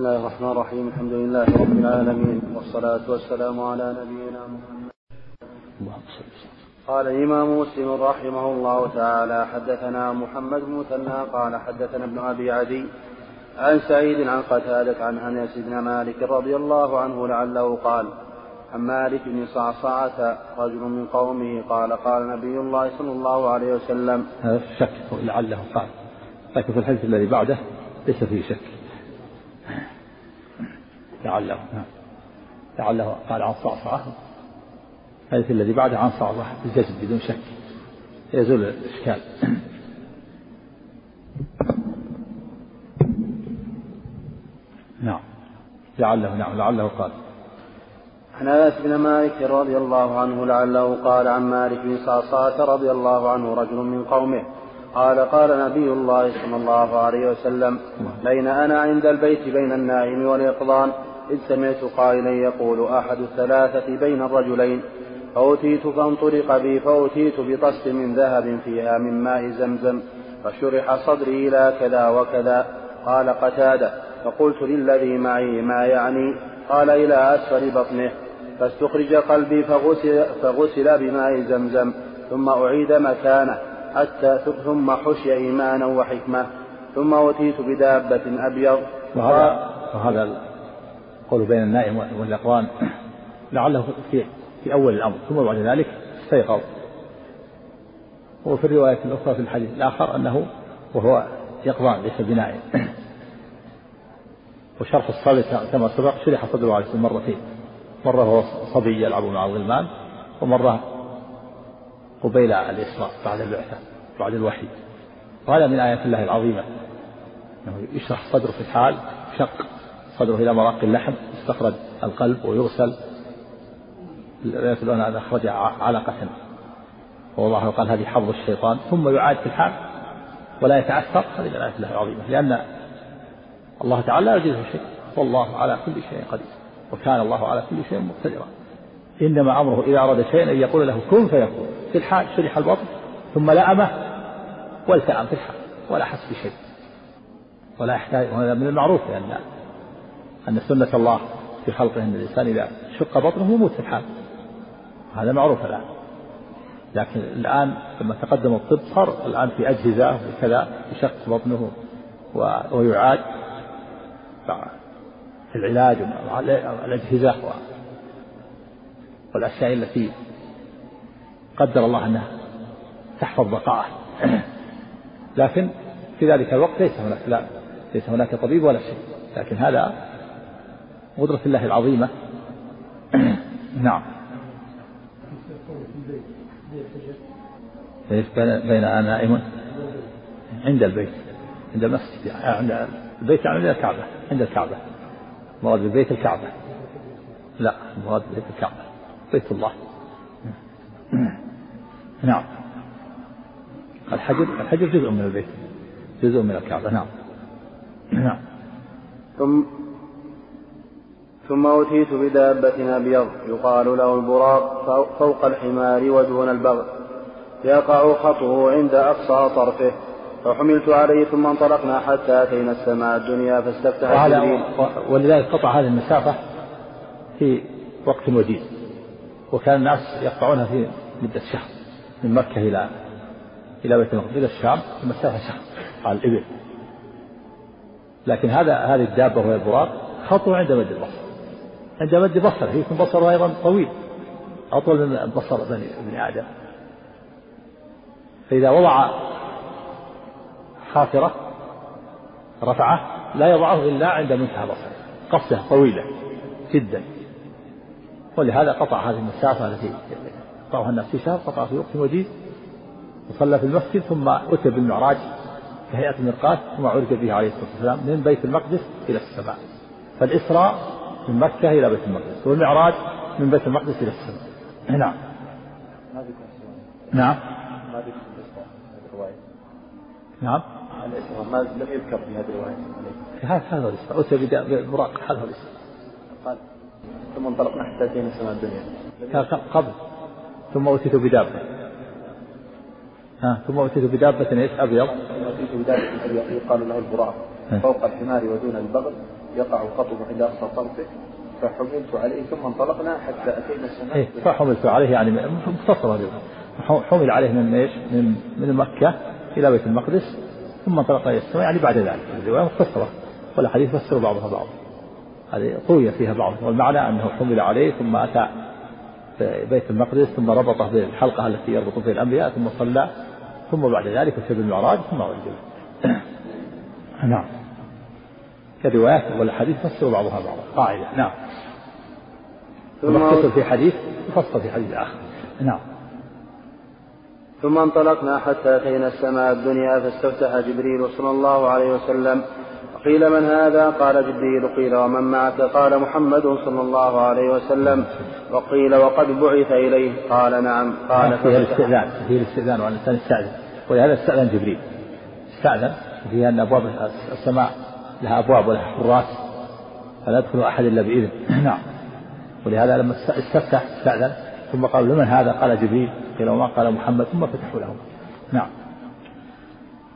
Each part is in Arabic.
بسم الله الرحمن الرحيم الحمد لله رب العالمين والصلاة والسلام على نبينا محمد قال الإمام مسلم رحمه الله تعالى حدثنا محمد بن مثنى قال حدثنا ابن أبي عدي عن سعيد عن قتادة عن أنس بن مالك رضي الله عنه لعله قال عن مالك بن صعصعة رجل من قومه قال قال نبي الله صلى الله عليه وسلم هذا شك لعله قال. لكن في الحديث الذي بعده ليس فيه شك. لعله. نعم. لعله قال عن صعصعة الحديث الذي بعده عن صعصعة بالجزم بدون شك. يزول الإشكال. نعم. لعله نعم لعله قال. عن أنس بن مالك رضي الله عنه لعله قال عن مالك بن صعصعة رضي الله عنه رجل من قومه. قال قال نبي الله صلى الله عليه وسلم بين أنا عند البيت بين النائم واليقظان إذ سمعت قائلا يقول أحد الثلاثة بين الرجلين فأتيت فانطلق بي فأتيت بطست من ذهب فيها من ماء زمزم فشرح صدري إلى كذا وكذا. قال قتادة فقلت للذي معي ما يعني؟ قال إلى أسفل بطنه. فاستخرج قلبي فغسل, فغسل بماء زمزم ثم أعيد مكانه حتى ثم حشي إيمانا وحكمة ثم أتيت بدابة أبيض. وهذا وهذا قول بين النائم واليقظان لعله في في أول الأمر ثم بعد ذلك استيقظ وفي الرواية الأخرى في الحديث الآخر أنه وهو يقظان ليس بنائم. وشرح الصلاة كما سبق شرح صدره عليه السلام مرتين. مرة هو صبي يلعب مع الغلمان ومرة قبيل الإسراء بعد البعثة بعد الوحي. وهذا من آيات الله العظيمة. أنه يشرح صدره في الحال شق. صدره إلى مراق اللحم يستخرج القلب ويغسل. يقولون أن أخرج علقة والله قال هذه حظ الشيطان. ثم يعاد في الحال ولا يتعثر. هذه من الله العظيمة. لأن الله تعالى لا يجوزه شيء. والله على كل شيء قدير. وكان الله على كل شيء مقتدرا. إنما أمره إذا أراد شيئا أن يقول له كن فيكون. في الحال شرح البطن ثم لأمه والتأم في الحال. ولا حس بشيء ولا يحتاج وهذا من المعروف لأن أن سنة الله في خلقه أن الإنسان إذا شق بطنه يموت في الحال. هذا معروف الآن. لكن الآن لما تقدم الطب صار الآن في أجهزة وكذا يشق بطنه ويعاد في العلاج والأجهزة والأشياء التي قدر الله أنها تحفظ بقاءه لكن في ذلك الوقت ليس هناك لا ليس هناك طبيب ولا شيء. لكن هذا قدرة الله العظيمة. نعم. بين أنا نائم عند البيت. عند المسجد يعني. عند البيت يعني عند الكعبة. عند الكعبة. مراد بالبيت الكعبة. لا مراد بيت الكعبة. بيت الله. نعم. الحجر الحجر جزء من البيت. جزء من الكعبة. نعم. نعم. ثم ثم أتيت بدابة أبيض يقال له البراق فوق الحمار ودون البغل. يقع خطه عند أقصى طرفه فحملت عليه ثم انطلقنا حتى أتينا السماء الدنيا فاستفتح جبريل. ولذلك قطع هذه المسافة في وقت وجيز وكان الناس يقطعونها في مدة شهر من مكة إلى إلى بيت المقدس إلى الشام المسافة شهر على الإبل. لكن هذا هذه الدابة وهي البراق خطوة عند مد البصر. عند مد بصره يكون بصره أيضا طويل. أطول من بصر بني ابن آدم. فإذا وضع خاطرة رفعه لا يضعه إلا عند منتهى بصره. قصة طويلة جدا. ولهذا قطع هذه المسافة التي قطعها الناس في شهر قطع في وقت وجيز وصلى في المسجد ثم أتى بالمعراج كهيئة المرقاة ثم عرج به عليه الصلاة والسلام من بيت المقدس إلى السماء. فالإسراء من مكة إلى بيت المقدس والمعراج من بيت المقدس إلى السماء. نعم. نعم. نعم. الإسراء ما لم يذكر في هذه الرواية هذا هذا الإسراء. أتى ببراق هذا الإسراء. قال ثم انطلقنا حتى أتينا السماء الدنيا. قبل. ثم أتيت بدابة. ها ثم أتيت بدابة إيش؟ أبيض. ثم أتيت بدابة أبيض يقال له البراق فوق الحمار ودون البغل. يقع قطب عند أقصى طرفه فحملت عليه ثم انطلقنا حتى أتينا السماء. إيه فحملت عليه يعني مختصرة حمل عليه من إيش؟ من من مكة إلى بيت المقدس ثم انطلقنا إلى السماء يعني بعد ذلك. الرواية مختصرة والأحاديث فسر بعضها بعضا هذه طوي فيها بعض. والمعنى أنه حمل عليه ثم أتى بيت المقدس ثم ربطه بالحلقة التي يربط فيها الأنبياء ثم صلى ثم بعد ذلك اتى بالمعراج ثم عرج نعم. كروايات والحديث فسر بعضها بعضا. قاعدة. نعم. ثم في حديث يفصل في حديث آخر. نعم. ثم انطلقنا حتى أتينا السماء الدنيا فاستفتح جبريل صلى الله عليه وسلم. قيل من هذا؟ قال جبريل. قيل ومن معك؟ قال محمد صلى الله عليه وسلم. وقيل وقد بعث إليه. قال نعم. قال فيها الاستئذان. فيها الاستئذان وأن الإنسان يستأذن ولهذا استأذن جبريل. استأذن. فيها أن أبواب السماء لها أبواب ولها حراس فلا يدخل أحد إلا بإذن. نعم. ولهذا لما استفتح استأذن ثم قال لمن هذا؟ قال جبريل. قيل وما؟ قال محمد. ثم فتحوا له نعم.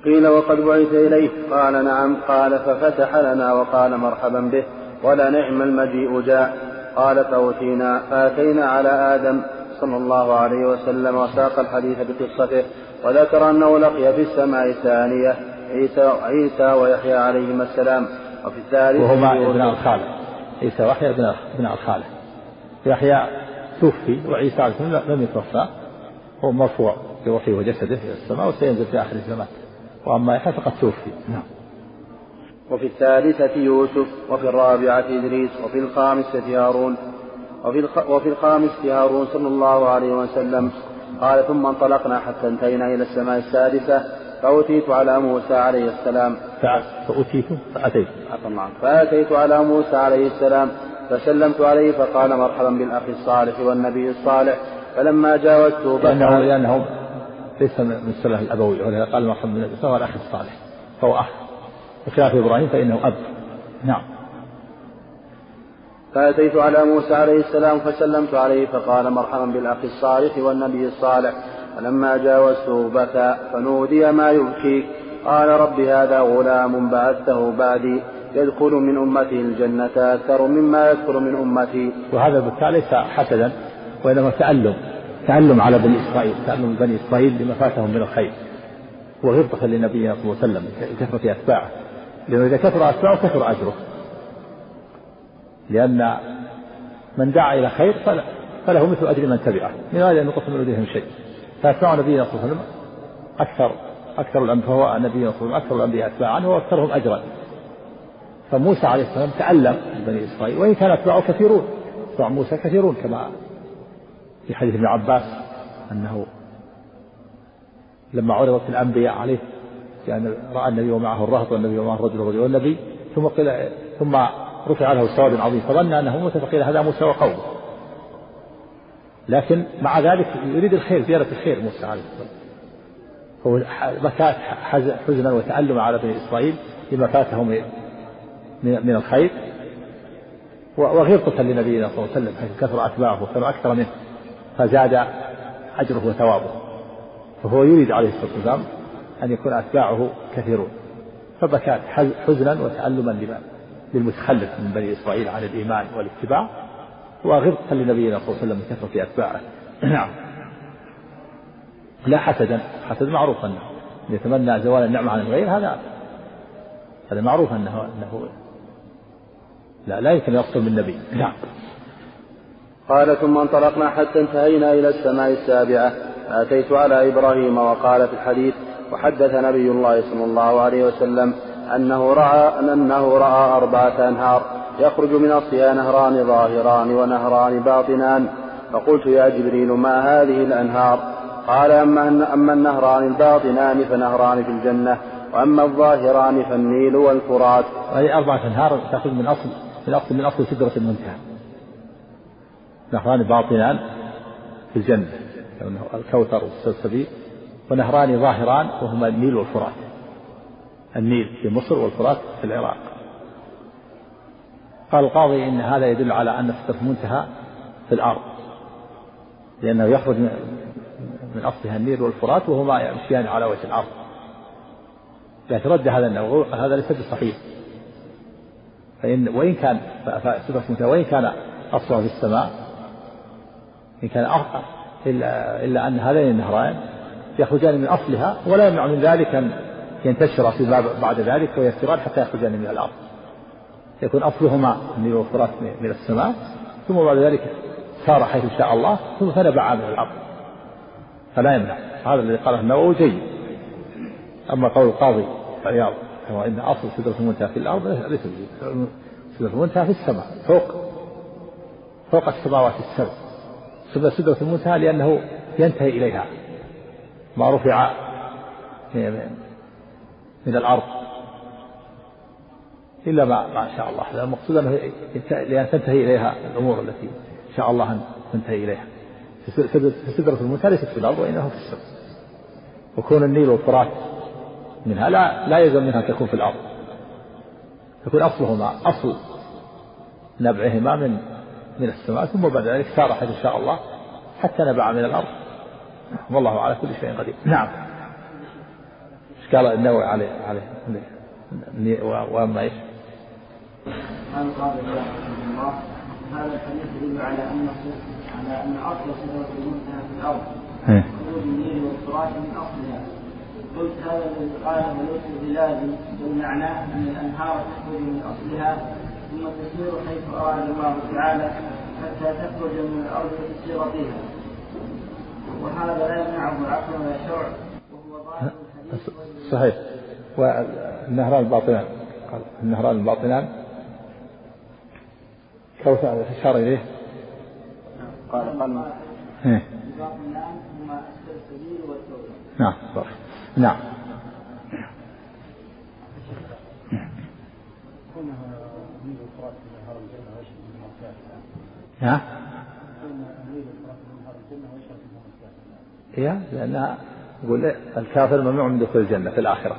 قيل وقد بعث إليه قال نعم. قال ففتح لنا وقال مرحبا به. ولا نعم المجيء جاء. قال فأتينا فأتينا على آدم صلى الله عليه وسلم وساق الحديث بقصته وذكر أنه لقي في السماء الثانية عيسى, عيسى ويحيى عليهما السلام. وفي الثالثة وهما ابن الخالة عيسى ويحيى ابن ابن الخالة يحيى توفي وعيسى عليه السلام لم يتوفى. هو مرفوع بروحه وجسده إلى السماء وسينزل في آخر الزمان. وأما يحيى فقد توفي. نعم. وفي الثالثة يوسف وفي الرابعة إدريس وفي الخامسة هارون. وفي, الخ... وفي الخامسة هارون صلى الله عليه وسلم. قال ثم انطلقنا حتى انتهينا إلى السماء السادسة فأتيت على موسى عليه السلام. فأتيت. فأتيت فأتيت على موسى عليه السلام فسلمت عليه فقال مرحبا بالأخ الصالح والنبي الصالح. فلما جاوزته لأنه لأنه ليس من السلف الأبوي ولهذا قال مرحبا بالنبي فهو الأخ الصالح. فهو أخ. بخلاف إبراهيم فإنه أب. نعم. فأتيت على موسى عليه السلام فسلمت عليه فقال مرحبا بالأخ الصالح والنبي الصالح. فلما جاوزته بكى فنودي ما يبكيك قال رب هذا غلام بعثته بعدي يدخل من أمته الجنة أكثر مما يدخل من أمتي. وهذا البكاء ليس حسدا وإنما تألم تألم على بني إسرائيل تألم بني إسرائيل لما فاتهم من الخير وغبطة لنبينا صلى الله عليه وسلم لكثرة أتباعه. لأنه إذا كثر أتباعه كثر أجره. لأن من دعا إلى خير فله مثل أجر من تبعه من غير أن يقص من أجرهم شيء. فأتباع نبينا صلى الله عليه وسلم أكثر أكثر الأنبياء فهو نبينا صلى الله عليه وسلم أكثر الأنبياء أتباعا وأكثرهم أجرا. فموسى عليه السلام تعلم من بني إسرائيل وإن كان أتباعه كثيرون. أتباع موسى كثيرون كما في حديث ابن عباس أنه لما عرضت الأنبياء عليه يعني رأى النبي ومعه الرهط والنبي ومعه الرجل والرجل والنبي ثم قيل ثم رفع له سواد عظيم فظن أنه موسى فقيل هذا موسى وقومه. لكن مع ذلك يريد الخير زيارة الخير موسى عليه السلام. هو بكى حزنا وتألما على بني إسرائيل لما فاتهم من الخير. وغبطة لنبينا صلى الله عليه وسلم حيث كثر أتباعه وكانوا أكثر منه فزاد أجره وثوابه. فهو يريد عليه الصلاة والسلام أن يكون أتباعه كثيرون. فبكى حزنا وتألما لما للمتخلف من بني إسرائيل عن الإيمان والاتباع. وغبطة لنبينا صلى الله عليه وسلم من كثرة أتباعه. نعم. لا حسدا. حسد معروف أنه يتمنى زوال النعمة عن الغير هذا هذا معروف أنه أنه لا لا يمكن يصل من النبي. نعم. قال ثم انطلقنا حتى انتهينا إلى السماء السابعة. فأتيت على إبراهيم وقال في الحديث وحدث نبي الله صلى الله عليه وسلم أنه رأى أنه رأى أربعة أنهار يخرج من أصلها نهران ظاهران ونهران باطنان. فقلت يا جبريل ما هذه الأنهار؟ قال أما, أما النهران الباطنان فنهران في الجنة وأما الظاهران فالنيل والفرات. هذه أربعة أنهار تأخذ من أصل من أصل من أصل سدرة المنتهى. نهران باطنان في الجنة الكوثر والسلسبيل ونهران ظاهران وهما النيل والفرات. النيل في مصر والفرات في العراق. قال القاضي إن هذا يدل على أن سدرة المنتهى في الأرض لأنه يخرج من أصلها النيل والفرات وهما يمشيان على وجه الأرض. لكن رد هذا النووي هذا ليس بصحيح. فإن وإن كان فسدرة المنتهى وإن كان أصلها في السماء إن كان إلا إلا أن هذين النهرين يخرجان من أصلها ولا يمنع من ذلك أن ينتشر في بعد ذلك ويسيران حتى يخرجان من الأرض. يكون أصلهما النيل والفرات من السماء ثم بعد ذلك سار حيث شاء الله ثم فنبع من الأرض. فلا يمنع. هذا الذي قاله النووي جيد. أما قول القاضي عياض هو إن أصل سدرة المنتهى في الأرض ليس سدرة المنتهى في السماء فوق فوق السماوات السبع. سدرة المنتهى لأنه ينتهي إليها. ما رفع من الأرض إلا ما ما شاء الله. المقصود أنه لأن تنتهي إليها الأمور التي شاء الله أن تنتهي إليها. سدرة المنتهى ليست في الأرض وإنها في السماء. وكون النيل والفرات منها لا لا يلزم منها تكون في الأرض. يكون أصلهما أصل نبعهما من من السماء ثم بعد ذلك سار حيث شاء الله حتى نبع من الأرض. والله على كل شيء قدير. نعم. قال النووي عليه عليه وأما إيش؟ قال قال الله هذا الحديث يدل على أن على أن أصل صفه المنتهى في الأرض إيه. خروج النيل والفرات من أصلها قلت هذا الذي قال وليس بلازم بل معناه أن الأنهار تخرج من أصلها ثم تسير حيث أراد الله تعالى حتى تخرج من الأرض فتسير بها وهذا لا يمنعه عقل ولا شرع وهو ظاهر الحديث صحيح. والنهران الباطنان. النهران الباطنان. كيف اشار إليه؟ قال قال إيه. الباطنان هما السبيل والتوبة. نعم نعم. ها؟ هي لأنها يقول الكافر ممنوع من دخول الجنة في الآخرة.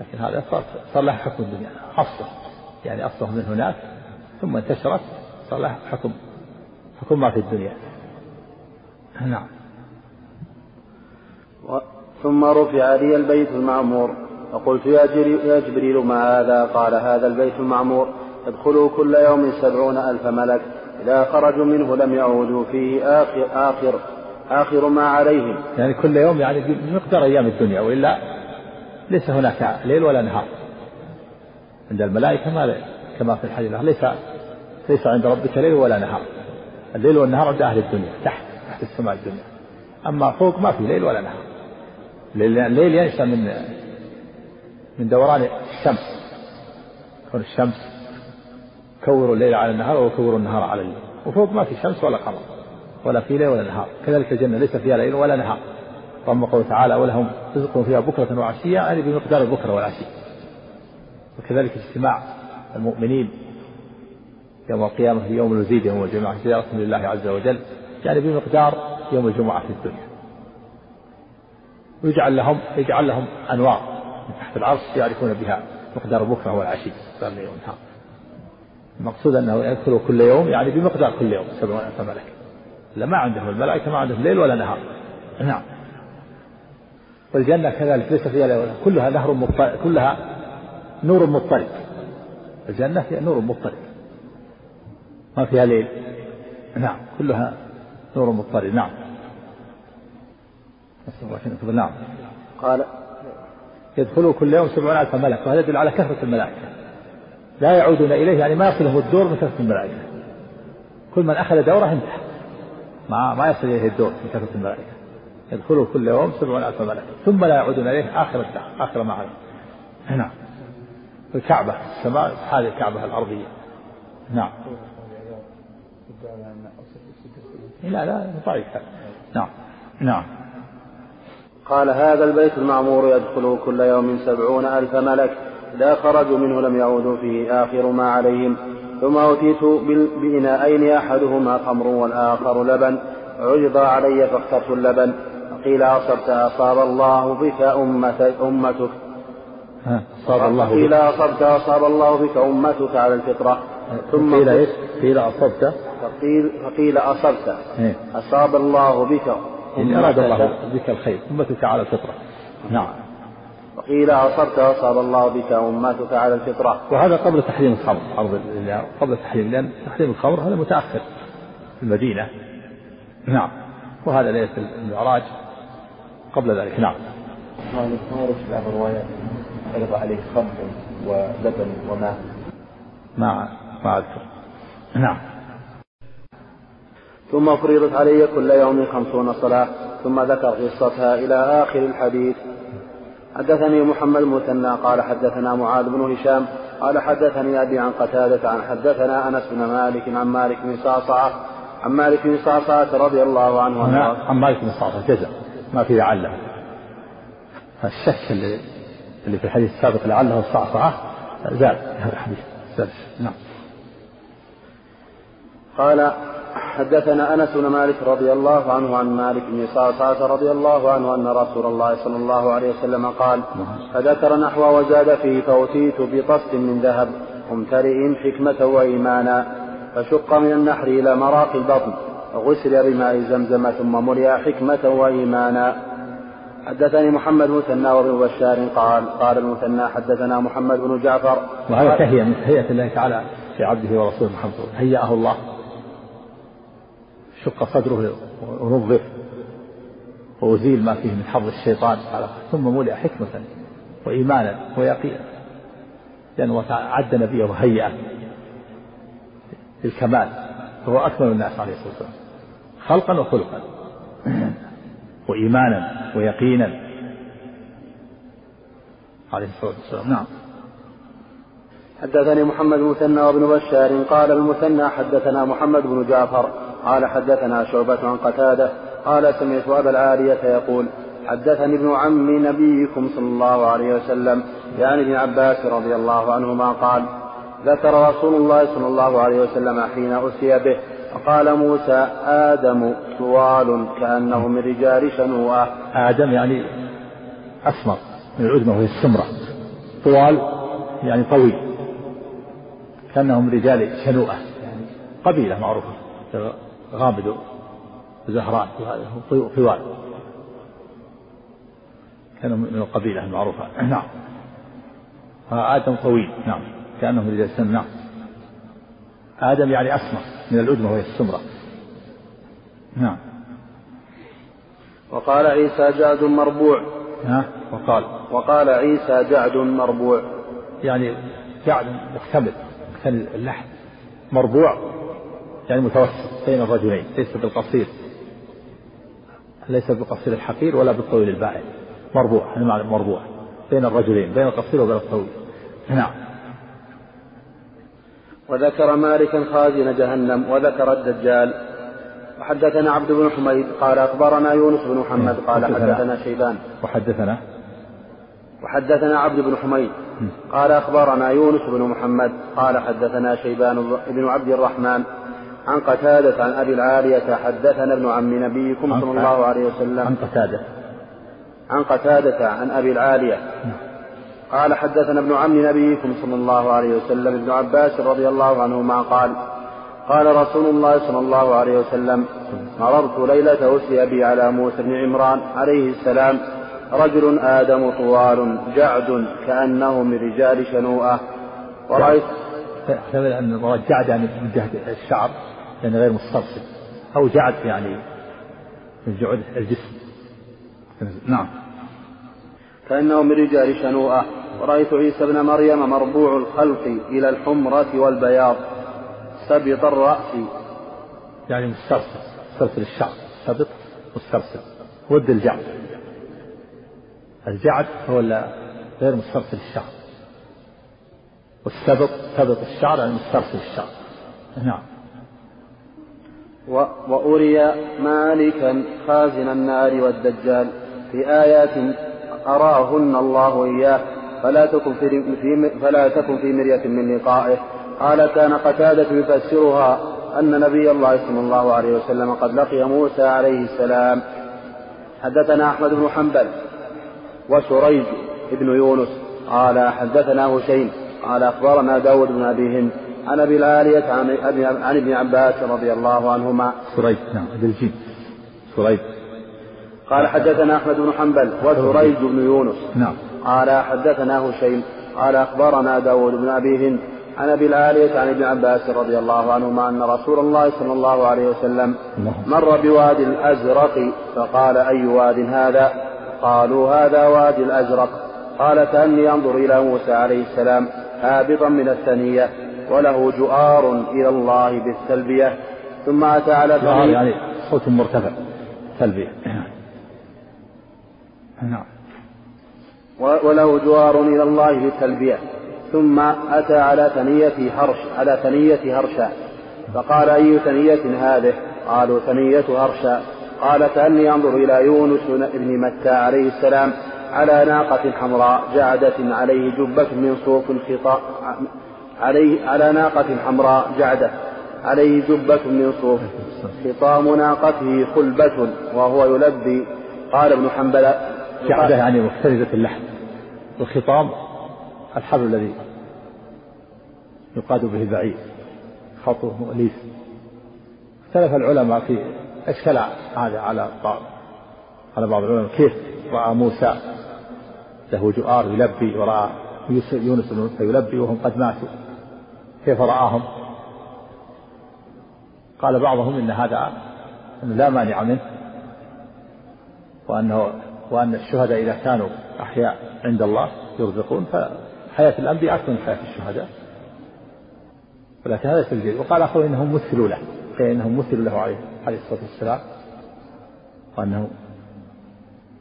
لكن هذا صار صار له حكم الدنيا أصله. يعني أصله من هناك ثم انتشرت صار له حكم حكم ما في الدنيا. نعم. ثم رفع لي البيت المعمور. فقلت يا, يا جبريل ما هذا؟ قال هذا البيت المعمور. يدخله كل يوم سبعون ألف ملك. إذا خرجوا منه لم يعودوا فيه. آخر, آخر, آخر ما عليهم. يعني كل يوم يعني بمقدار أيام الدنيا وإلا ليس هناك ليل ولا نهار. عند الملائكة ما كما في الحديث ليس ليس عند ربك ليل ولا نهار. الليل والنهار عند أهل الدنيا تحت تحت السماء الدنيا. أما فوق ما في ليل ولا نهار. الليل ينشأ من من دوران الشمس. كون الشمس كوروا الليل على النهار وكوروا النهار على الليل. وفوق ما في شمس ولا قمر. ولا في ليل ولا نهار. كذلك الجنة ليس فيها ليل ولا نهار. ثم قوله تعالى ولهم رزق فيها بكرة وعشية يعني بمقدار البكرة والعشي وكذلك اجتماع المؤمنين يوم القيامة في يوم الوزيد يوم الجمعة زيارة لله عز وجل يعني بمقدار يوم الجمعة في الدنيا. ويجعل لهم يجعل لهم أنوار من تحت العرش يعرفون بها مقدار البكرة والعشي المقصود أنه يدخل كل يوم يعني بمقدار كل يوم سبعون ألف ملك. لا ما عندهم الملائكة ما عندهم ليل ولا نهار. نعم. والجنة كذلك ليس فيها ليل كلها نهر مضطرب كلها نور مضطرب الجنة فيها نور مضطرب ما فيها ليل. نعم. كلها نور مضطرب نعم. نعم. قال يدخلوا كل يوم سبعون ألف ملك وهذا يدل على كثرة الملائكة. لا يعودون إليه يعني ما يصلهم الدور من كثرة الملائكة. كل من أخذ دورة انتهى. ما ما يصل إليه الدور من كثرة الملائكة. يدخلوا كل يوم سبعون ألف ملك ثم لا يعودون إليه آخر الدهر آخر ما عليه نعم. الكعبة السماء هذه الكعبة الأرضية. نعم. لا لا ضعيف. نعم. نعم. قال هذا البيت المعمور يدخله كل يوم سبعون ألف ملك. إذا خرجوا منه لم يعودوا فيه. آخر ما عليهم. ثم أوتيت بإناءين أحدهما خمر والآخر لبن. عرض علي فاخترت اللبن. قيل أصبت أصاب الله بك أمتك أصاب الله بك. قيل أصبت أصاب الله بك أمتك على الفطرة. ثم قيل إيش؟ قيل أصبت. فقيل, فقيل أصبت. إيه؟ أصاب الله بك يعني أراد الله بك الخير أمتك على الفطرة. نعم. وقيل أصبت وأصاب الله بك أمتك على الفطرة. وهذا قبل تحريم الخمر عرض قبل تحريم لأن تحريم الخمر هذا متأخر في المدينة. نعم. وهذا ليس المعراج قبل ذلك. نعم. ما ورد في بعض الروايات. عرض عليه خمر ولبن وماء. ما ما أذكر. نعم. ثم فرضت علي كل يوم خمسون صلاة ثم ذكر قصتها إلى آخر الحديث. حدثني محمد المثنى قال حدثنا معاذ بن هشام قال حدثني أبي عن قتادة عن حدثنا أنس بن مالك عن مالك بن صعصعة عن مالك بن صعصعة رضي الله عنه عن مالك بن صعصعة جزم ما في لعله. الشك اللي اللي في الحديث السابق لعله الصعصعة زاد هذا الحديث زاد نعم. قال حدثنا أنس بن مالك رضي الله عنه عن مالك بن صعصعة رضي الله عنه أن رسول الله صلى الله عليه وسلم قال فذكر نحو وزاد فيه فأتيت بطست من ذهب ممتلئ حكمة وإيمانا فشق من النحر إلى مراق البطن وغسل بماء زمزم ثم ملئ حكمة وإيمانا. حدثني محمد مثنى وابن بشار قال قال المثنى حدثنا محمد بن جعفر وهذا تهيئة من تهيئة الله تعالى في عبده ورسوله محمد هيأه الله. شق صدره ونظف وأزيل ما فيه من حظ الشيطان ثم ملئ حكمة وإيمانا ويقينا. لأنه عد نبيه وهيئه للكمال. فهو أكمل الناس عليه الصلاة والسلام. خلقا وخلقا. وإيمانا ويقينا. عليه الصلاة والسلام. نعم. حدثني محمد المثنى وابن بشار قال المثنى حدثنا محمد بن جعفر قال حدثنا شعبة عن قتادة قال سمعت أبا العالية يقول حدثني ابن عم نبيكم صلى الله عليه وسلم يعني ابن عباس رضي الله عنهما قال ذكر رسول الله صلى الله عليه وسلم حين أسي به فقال موسى آدم طوال كأنه من رجال شنوءة. آدم يعني أسمر من العدمة وهي السمرة. طوال يعني طويل كأنه من رجال شنوءة قبيلة معروفة. غامد وزهران طوال. كانوا من القبيلة المعروفة. نعم. آدم طويل. نعم. كأنه من رجال السن نعم آدم يعني أسمر من الأدمة وهي السمرة. نعم. وقال عيسى جعد مربوع. ها؟ وقال. وقال عيسى جعد مربوع. يعني جعد مكتمل. مكتمل اللحم. مربوع. يعني متوسط. بين الرجلين ليس بالقصير. ليس بالقصير الحقير ولا بالطويل البائن مربوع هذا معنى مربوع بين الرجلين بين القصير وبين الطويل. نعم. وذكر مالكا خازن جهنم وذكر الدجال. وحدثنا عبد بن حميد قال أخبرنا يونس بن محمد قال حدثنا. شيبان. وحدثنا. وحدثنا عبد بن حميد قال أخبرنا يونس بن محمد قال حدثنا شيبان بن عبد الرحمن عن قتادة عن أبي العالية حدثنا ابن عم نبيكم صلى الله عليه وسلم. عن قتادة. عن قتادة عن أبي العالية. قال حدثنا ابن عم نبيكم صلى الله عليه وسلم ابن عباس رضي الله عنهما قال قال رسول الله صلى الله عليه وسلم مررت ليلة أسري بي على موسى بن عمران عليه السلام رجل آدم طوال جعد كأنه من رجال شنوءة. ورأيت يحتمل أن المراد جعد يعني من جهة الشعر يعني غير مسترسل أو جعد يعني من جعد الجسم. نعم. كأنه من رجال شنوءة. ورأيت عيسى ابن مريم مربوع الخلق إلى الحمرة والبياض. سبط الرأس. يعني مسترسل مسترسل الشعر سبط مسترسل ود الجعد. الجعد هو غير مسترسل الشعر والسبط سبط الشعر يعني مسترسل الشعر. نعم. وأري مالكا خازن النار والدجال في آيات أراهن الله إياه فلا تكن في, في فلا تكن في مرية من لقائه. قال كان قتادة يفسرها أن نبي الله صلى الله عليه وسلم قد لقي موسى عليه السلام. حدثنا أحمد بن حنبل وسريج بن يونس قال حدثنا هشيم قال أخبرنا داود بن أبي هند عن أبي العالية عن, عن ابن عباس رضي الله عنهما. سريج نعم بالجيم سريج. قال حدثنا أحمد بن حنبل وسريج بن يونس. نعم. قال حدثنا هشيم قال أخبرنا داود بن أبي هند عن أبي العالية عن ابن عباس رضي الله عنهما أن رسول الله صلى الله عليه وسلم مر بوادي الأزرق فقال أي واد هذا؟ قالوا هذا وادي الأزرق. قال كأني أنظر إلى موسى عليه السلام. هابطا من الثنية وله جؤار إلى الله بالتلبية ثم أتى على ثنية يعني صوت مرتفع تلبية نعم. وله جوار إلى الله بالتلبية ثم أتى على ثنية هرش على ثنية هرشا. فقال أي ثنية هذه؟ قالوا ثنية هرشا. قال كأني أنظر إلى يونس بن متى عليه السلام. على ناقة حمراء جعدة عليه جبة من صوف خطاء عليه على ناقة حمراء جعدة عليه جبة من صوف خطام ناقته خلبة وهو يلبي. قال ابن حنبل جعدة يعني مفترزة اللحم. الخطام الحبل الذي يقاد به البعير خطه ليس اختلف العلماء في اشكل هذا على بعض على بعض العلماء كيف رأى موسى له جؤار يلبي وراى يونس بن يلبي وهم قد ماتوا. كيف رآهم؟ قال بعضهم إن هذا أنه لا مانع منه وانه وأن الشهداء إذا كانوا أحياء عند الله يرزقون فحياة الأنبياء أكثر من حياة الشهداء. ولكن هذا تسجيل وقال آخر إنهم مثلوا له اي إنهم مثلوا له عليه عليه الصلاة والسلام وأنه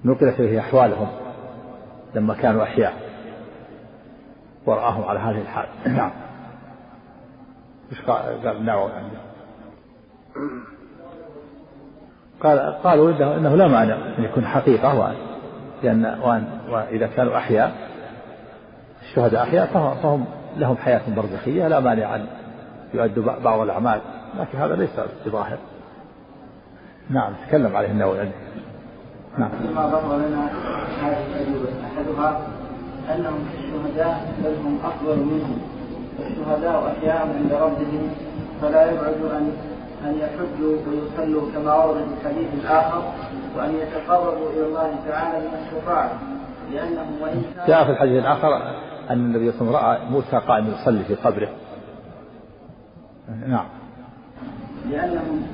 نقلت إليه أحوالهم. لما كانوا أحياء. ورآهم على هذه الحال. نعم. إيش قال عنده قال قالوا انه إنه لا مانع أن يكون حقيقة وان لأن وان وإذا كانوا أحياء الشهداء أحياء فهم لهم حياة برزخية لا مانع أن يؤدوا بعض الأعمال. لكن هذا ليس بظاهر. نعم تكلم عليه النووي. نعم. كما ظهر لنا هذه الأجوبة أحدها أنهم الشهداء بل هم أفضل منهم. والشهداء أحياء عند ربهم فلا يبعد أن أن يحجوا ويصلوا كما ورد في الحديث الآخر وأن يتقربوا إلى الله تعالى من الشفاعة. لأنهم وإن جاء في الحديث الآخر أن النبي صلى الله عليه وسلم رأى موسى قائم يصلي في قبره. نعم. لأنهم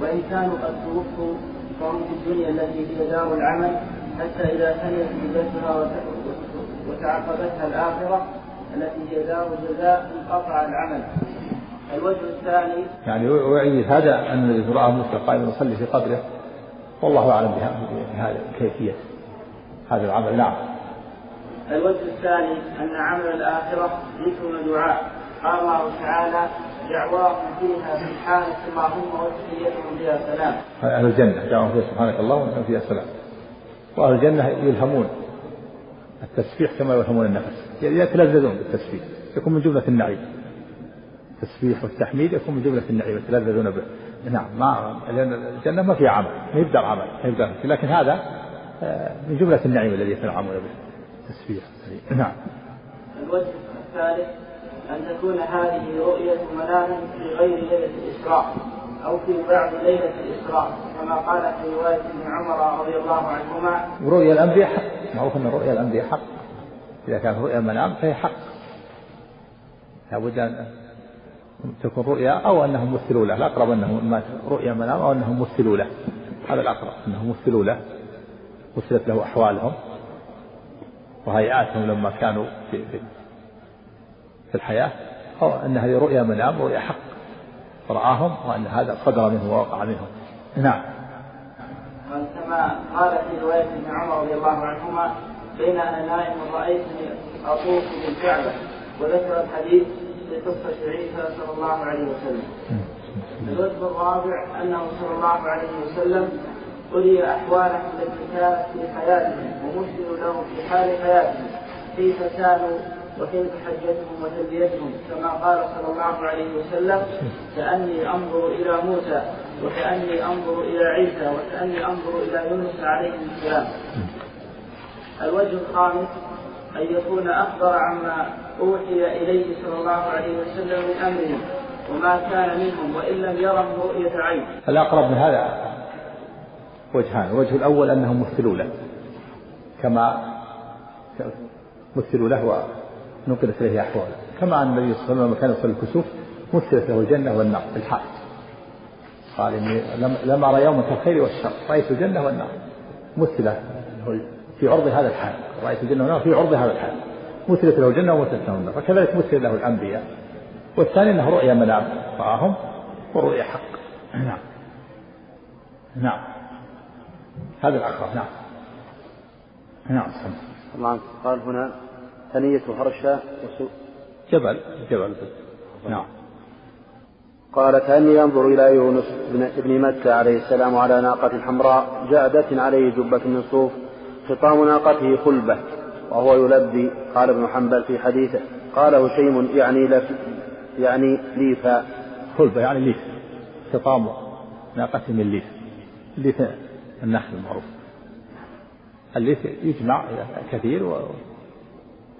وإن كانوا قد توفوا فهم في الدنيا التي هي دار العمل حتى إذا سنيت مدتها وتعقبتها الآخرة التي هي دار الجزاء انقطع العمل. الوجه الثاني يعني ويعيد هذا أن الذي رأى موسى قائما يصلي في قبره والله أعلم بهذا كيفية هذا العمل نعم. الوجه الثاني أن عمل الآخرة ذكر ودعاء قال الله تعالى دعواهم فيها سبحانك اللهم وتحيتهم فيها سلام أهل الجنة دعواهم فيها سبحانك اللهم وتحيتهم فيها سلام وأهل الجنة يلهمون التسبيح كما يلهمون النفس. يتلذذون بالتسبيح يكون من جملة النعيم. التسبيح والتحميد يكون من جملة النعيم يتلذذون به. نعم ما لأن الجنة ما فيها عمل ما يبدأ عمل ما يبدأ لكن هذا آه، من جملة النعيم الذي يتنعمون به. التسبيح نعم. الوجه الثالث أن تكون هذه رؤية منام في غير ليلة الإسراء أو في بعض ليلة الإسراء كما قال في رواية ابن عمر رضي الله عنهما. ورؤيا الأنبياء حق. معروف أن رؤيا الأنبياء حق. إذا كانت رؤيا منام فهي حق. لابد أن تكون رؤيا أو أنهم مثلوا له. الأقرب أنه رؤيا منام أو أنهم مثلوا له. هذا الأقرب أنهم مثلوا له. مثلت له أحوالهم. وهيئاتهم لما كانوا في, في الحياة أو أن هذه رؤيا منام رؤيا حق. رآهم وأن هذا صدر منه ووقع منهم نعم. قال كما قال في رواية ابن عمر رضي الله عنهما بين أنا نائم رأيتني أطوف بالكعبة وذكر الحديث في قصة عيسى صلى الله عليه وسلم. الوجه الرابع أنه صلى الله عليه وسلم أري أحوالهم التي كانت في حياتهم ومثل لهم في حال حياتهم كيف كانوا وكيف حجتهم وتلبيتهم كما قال صلى الله عليه وسلم كأني أنظر إلى موسى وكأني أنظر إلى عيسى وكأني أنظر إلى يونس عليه السلام. الوجه الخامس أن يكون أخبر عما أوحي إليه صلى الله عليه وسلم من أمرهم وما كان منهم وإن لم يرهم رؤية عين. الأقرب من هذا وجهان؟ الوجه الأول أنهم مثلوا له كما مثلوا له ونقلت إليه أحواله كما أن النبي صلى الله عليه وسلم كان يصلي الكسوف مثلت له الجنة والنار بالحق. قال إني لم أرى يوما كالخير والشر رأيت الجنة والنار. مثلة في عرض هذا الحال رأيت الجنة والنار في عرض هذا الحال. مثلت له الجنة ومثلت له النار فكذلك مثل له الأنبياء. والثاني أنه رؤيا منام رآهم والرؤيا حق. نعم. نعم. هذا العقرب نعم. نعم طبعا قال هنا ثنية هرشا وسوء. جبل جبل. نعم. قال كأني أنظر إلى يونس بن, ابن متى عليه السلام على ناقة حمراء جعدة عليه جبة من صوف خطام ناقته خلبة وهو يلبي قال ابن حنبل في حديثه. قال هشيم يعني لف يعني ليفا خلبة يعني ليف خطام ناقته من ليف ليف النخل المعروف. الليف يجمع كثير و...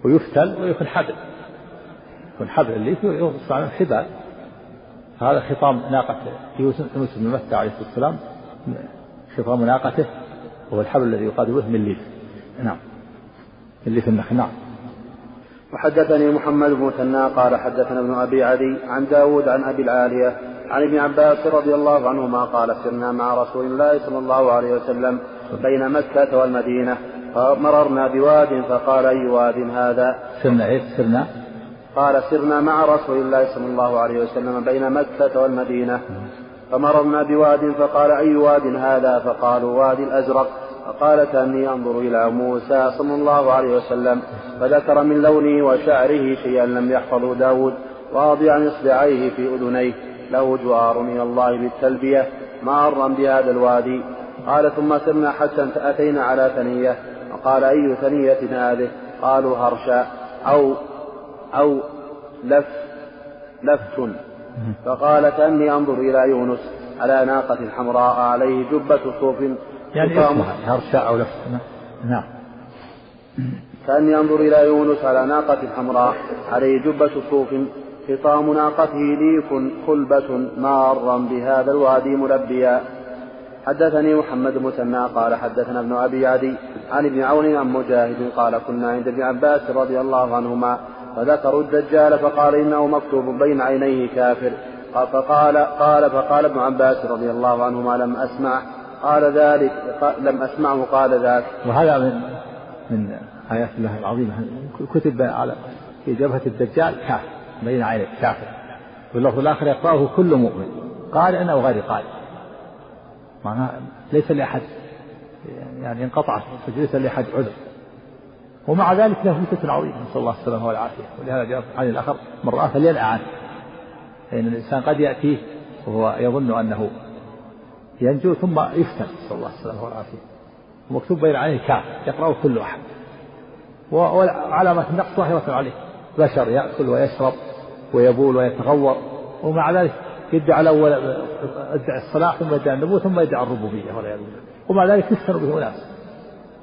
ويفتل ويكون حبل. يكون حبل الليف ويصنع من حبال. هذا خطام ناقة يوسف بن متى عليه الصلاة والسلام. خطام ناقته وهو الحبل الذي يقاد به من ليف نعم. من ليف النخل نعم. وحدثني محمد بن مثنى قال حدثنا ابن أبي عدي عن داود عن أبي العالية عن ابن عباس رضي الله عنهما قال سرنا مع رسول الله صلى الله عليه وسلم بين مكة والمدينة. فمررنا بواد فقال أي واد هذا؟ سرنا إيه سرنا؟ قال سرنا مع رسول الله صلى الله عليه وسلم بين مكة والمدينة. فمررنا بواد فقال أي واد هذا؟ فقالوا وادي الأزرق. فقال كأني أنظر إلى موسى صلى الله عليه وسلم فذكر من لونه وشعره شيئا لم يحفظه داود واضعا إصبعيه في أذنيه. له جوار من الله بالتلبية. مارا بهذا الوادي. قال ثم سرنا حتى أتينا على ثنية. وقال أي ثنية هذه؟ قالوا هرشا أو أو لف لفت. فقال كأني أنظر إلى يونس على ناقة حمراء عليه جبة صوف. يعني هرشا أو لفت. نعم. كأني أنظر إلى يونس على ناقة حمراء عليه جبة صوف. خطام ناقته ليف خلبة مارا بهذا الوادي ملبيا. حدثني محمد بن قال حدثنا ابن أبي عدي عن ابن عون عن مجاهد قال كنا عند ابن عباس رضي الله عنهما فذكروا الدجال فقال إنه مكتوب بين عينيه كافر. فقال قال فقال ابن عباس رضي الله عنهما لم أسمع. قال ذلك لم أسمعه قال ذاك. وهذا من من آيات الله العظيمة. كتب على في جبهة الدجال كافر بين عينيه كافر. واللفظ الآخر يقرأه كل مؤمن قال انه غير قال معناها ليس لأحد يعني انقطع ليس لأحد عذر. ومع ذلك له فتنة عظيمة نسأل الله السلامة والعافية. ولهذا جاء في الآخر من رآه فلينأ عنه فإن الإنسان قد يأتيه وهو يظن أنه ينجو ثم يفتن نسأل الله السلامة والعافية. ومكتوب بين عينيه كاف يقرأه كل أحد. وعلامة النقص ظاهرة عليه. بشر يأكل ويشرب ويبول ويتغور ومع ذلك يدعي الأول ادعي الصلاح ثم يدعي النبوة ثم يدعي الربوبية والعياذ بالله. ومع ذلك يفتن به ناس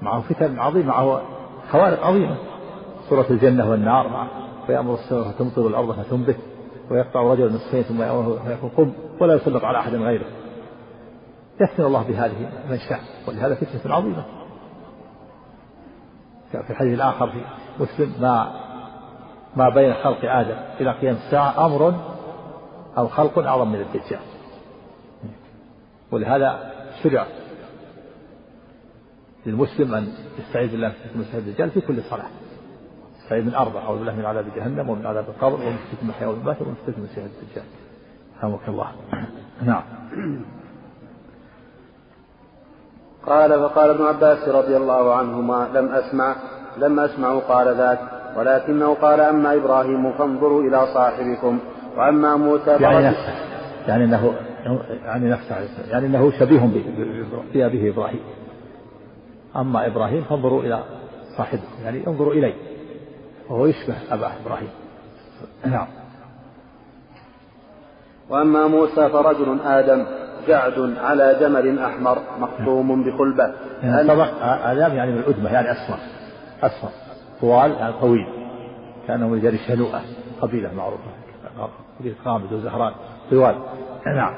معه فتن عظيمة معه خوارق عظيمة. سورة الجنة والنار معه. فيأمر السماء فتمطر الأرض فتنبت ويقطع رجل نصفين ثم يأمره فيقول قم ولا يسلط على أحد غيره. يفتن الله بهذه من شاء ولهذا فتنة عظيمة. في الحديث الآخر في مسلم ما ما بين خلق آدم إلى قيام الساعة أمر أو خلق أعظم من الدجال. ولهذا شرع للمسلم أن يستعيذ بالله من فتنة الدجال في كل صلاة. يستعيذ من أربع أعوذ بالله من عذاب جهنم ومن عذاب القبر ومن فتنة المحيا والممات ومن فتنة المسيح الدجال. رحمك الله. نعم. قال فقال ابن عباس رضي الله عنهما لم أسمع لم أسمع قال ذاك ولكنه قال أما إبراهيم فانظروا إلى صاحبكم. وأما موسى يعني نفسه. يعني أنه يعني نفسه يعني أنه شبيه بأبيه إبراهيم. أما إبراهيم فانظروا إلى صاحبه. يعني انظروا إليه. وهو يشبه أباه إبراهيم. نعم. وأما موسى فرجل آدم جعد على جمل أحمر مخطوم بخلبة. يعني آدم يعني من الأدمة يعني أسمر أسمر طوال يعني طويل. كأنه من رجال شنوءة قبيلة معروفة. قبيلة خامد وزهران. طوال نعم.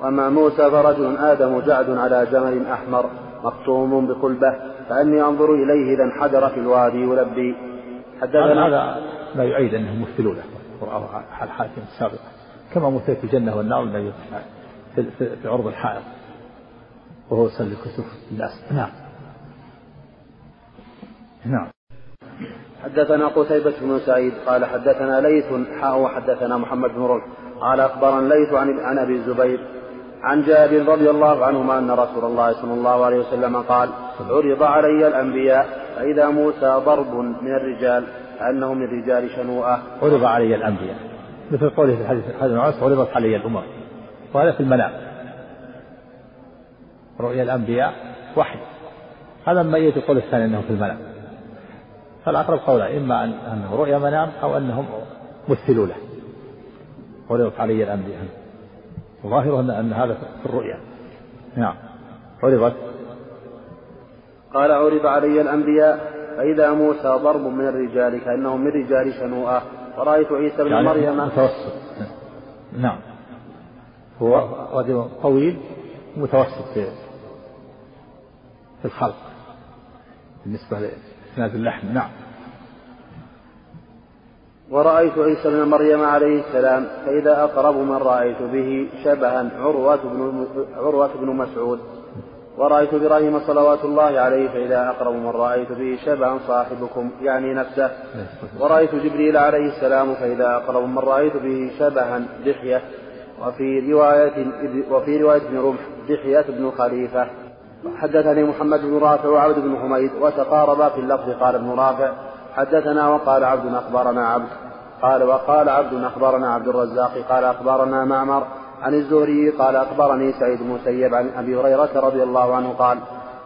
وأما موسى فرجل آدم جعد على جمل أحمر مختوم بقلبة كأني أنظر إليه إذا انحدر في الوادي يلبي. حدثنا هذا لا يعيد أنهم مثلوا له الحاكم السابق. كما مثلت الجنة والنار النبي في, في, في عرض الحائط. وهو يصلي كسوف الناس نعم. نعم. حدثنا قتيبة بن سعيد قال حدثنا ليث حاء وحدثنا محمد بن رمح قال أخبرنا ليث عن عن أبي الزبير عن جابر رضي الله عنهما أن رسول الله صلى الله عليه وسلم قال عرض علي الأنبياء فإذا موسى ضرب من الرجال كأنه من رجال شنوءة. عرض علي الأنبياء. مثل قوله في الحديث الحديث العاص عرضت علي الأمم. وهذا في المنام. رؤيا الأنبياء وحي هذا ما يجي القول الثاني أنه في المنام. فالأقرب قولا إما أنه رؤيا منام أو أنهم مثلوا له. عرضت علي الأنبياء ظاهره أن, أن هذا في الرؤيا. نعم. عرضت. قال عرض علي الأنبياء فإذا موسى ضرب من الرجال كأنه من رجال شنوءة ورأيت عيسى بن يعني مريم متوسط. نعم. هو رجل طويل متوسط في في الخلق. بالنسبة لإسناد اللحم نعم. ورأيت عيسى بن مريم عليه السلام فإذا أقرب من رأيت به شبها عروة بن عروة بن مسعود. ورأيت إبراهيم صلوات الله عليه فإذا أقرب من رأيت به شبها صاحبكم يعني نفسه. ورأيت جبريل عليه السلام فإذا أقرب من رأيت به شبها دحية. وفي رواية وفي رواية ابن رمح دحية بن خليفة. حدثني محمد بن رافع وعبد بن حميد وتقاربا في اللفظ قال ابن رافع حدثنا وقال عبد أخبرنا عبد. قال وقال عبد أخبرنا عبد الرزاق قال أخبرنا معمر عن الزهري قال أخبرني سعيد بن مسيب عن أبي هريرة رضي الله عنه قال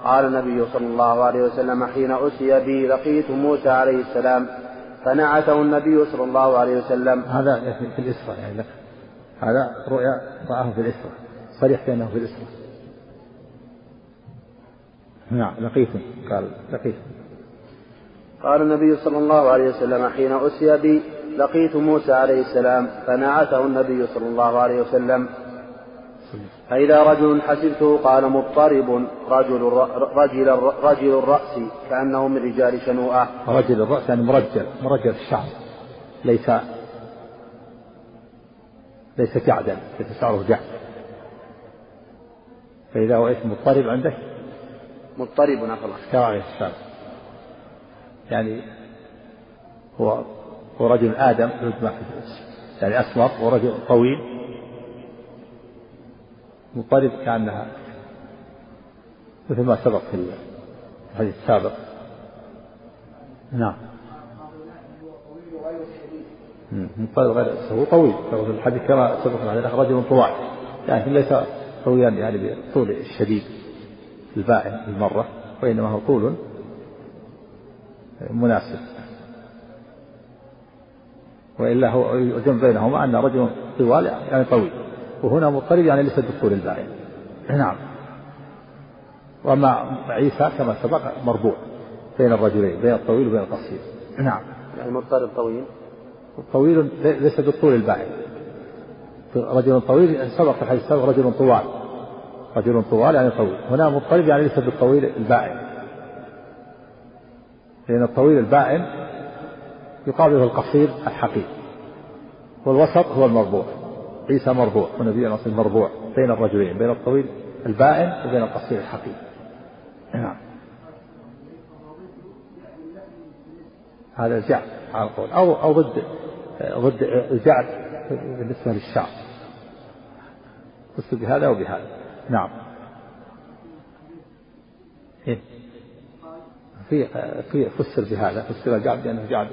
قال النبي صلى الله عليه وسلم حين أسي بي لقيت موسى عليه السلام فنعته النبي صلى الله عليه وسلم. هذا في الإسراء يعني هذا رؤيا رآه في الإسراء صريح بأنه في الإسراء. نعم لقيتم قال لقيتم قال النبي صلى الله عليه وسلم حين أسي بي لقيت موسى عليه السلام فنعته النبي صلى الله عليه وسلم. فإذا رجل حسبته قال مضطرب رجل رجل رجل الرأس كأنه من رجال شنوءة. رجل الرأس يعني مرجل مرجل الشعر. ليس ليس جعدا ليس شعره جعد. فإذا هو اسم مضطرب عندك؟ مضطرب خلاص كراعي الشعر يعني هو هو رجل آدم يعني أسمر ورجل طويل. مضطرب كأنها مثل ما سبق في الحديث السابق. نعم. مضطرب غير هو طويل. في الحديث كما سبق رجل طوال. لكن ليس طويلا يعني بالطول الشديد البائن المرة وإنما هو طول مناسب. وإلا هو يجمع بينهما أن رجل طوال يعني طويل وهنا مضطرب يعني ليس بالطول البائن نعم. وأما عيسى كما سبق مربوع بين الرجلين بين الطويل وبين القصير. نعم. يعني مضطرب طويل؟ طويل ليس بالطول البائن رجل طويل سبق في الحديث السابق رجل طوال. رجل طوال يعني طويل. هنا مضطرب يعني ليس بالطويل البائن. لأن الطويل البائن يقابله القصير الحقيقي والوسط هو المربوع. عيسى مربوع ونبينا الاصل مربوع بين الرجلين بين الطويل البائن وبين القصير الحقيقي نعم. هذا الجعد على القول. أو أو ضد ضد الجعد بالنسبة للشعر. فسر بهذا وبهذا. نعم. إيه؟ في في فسر بهذا فسر الجعد بأنه جعد.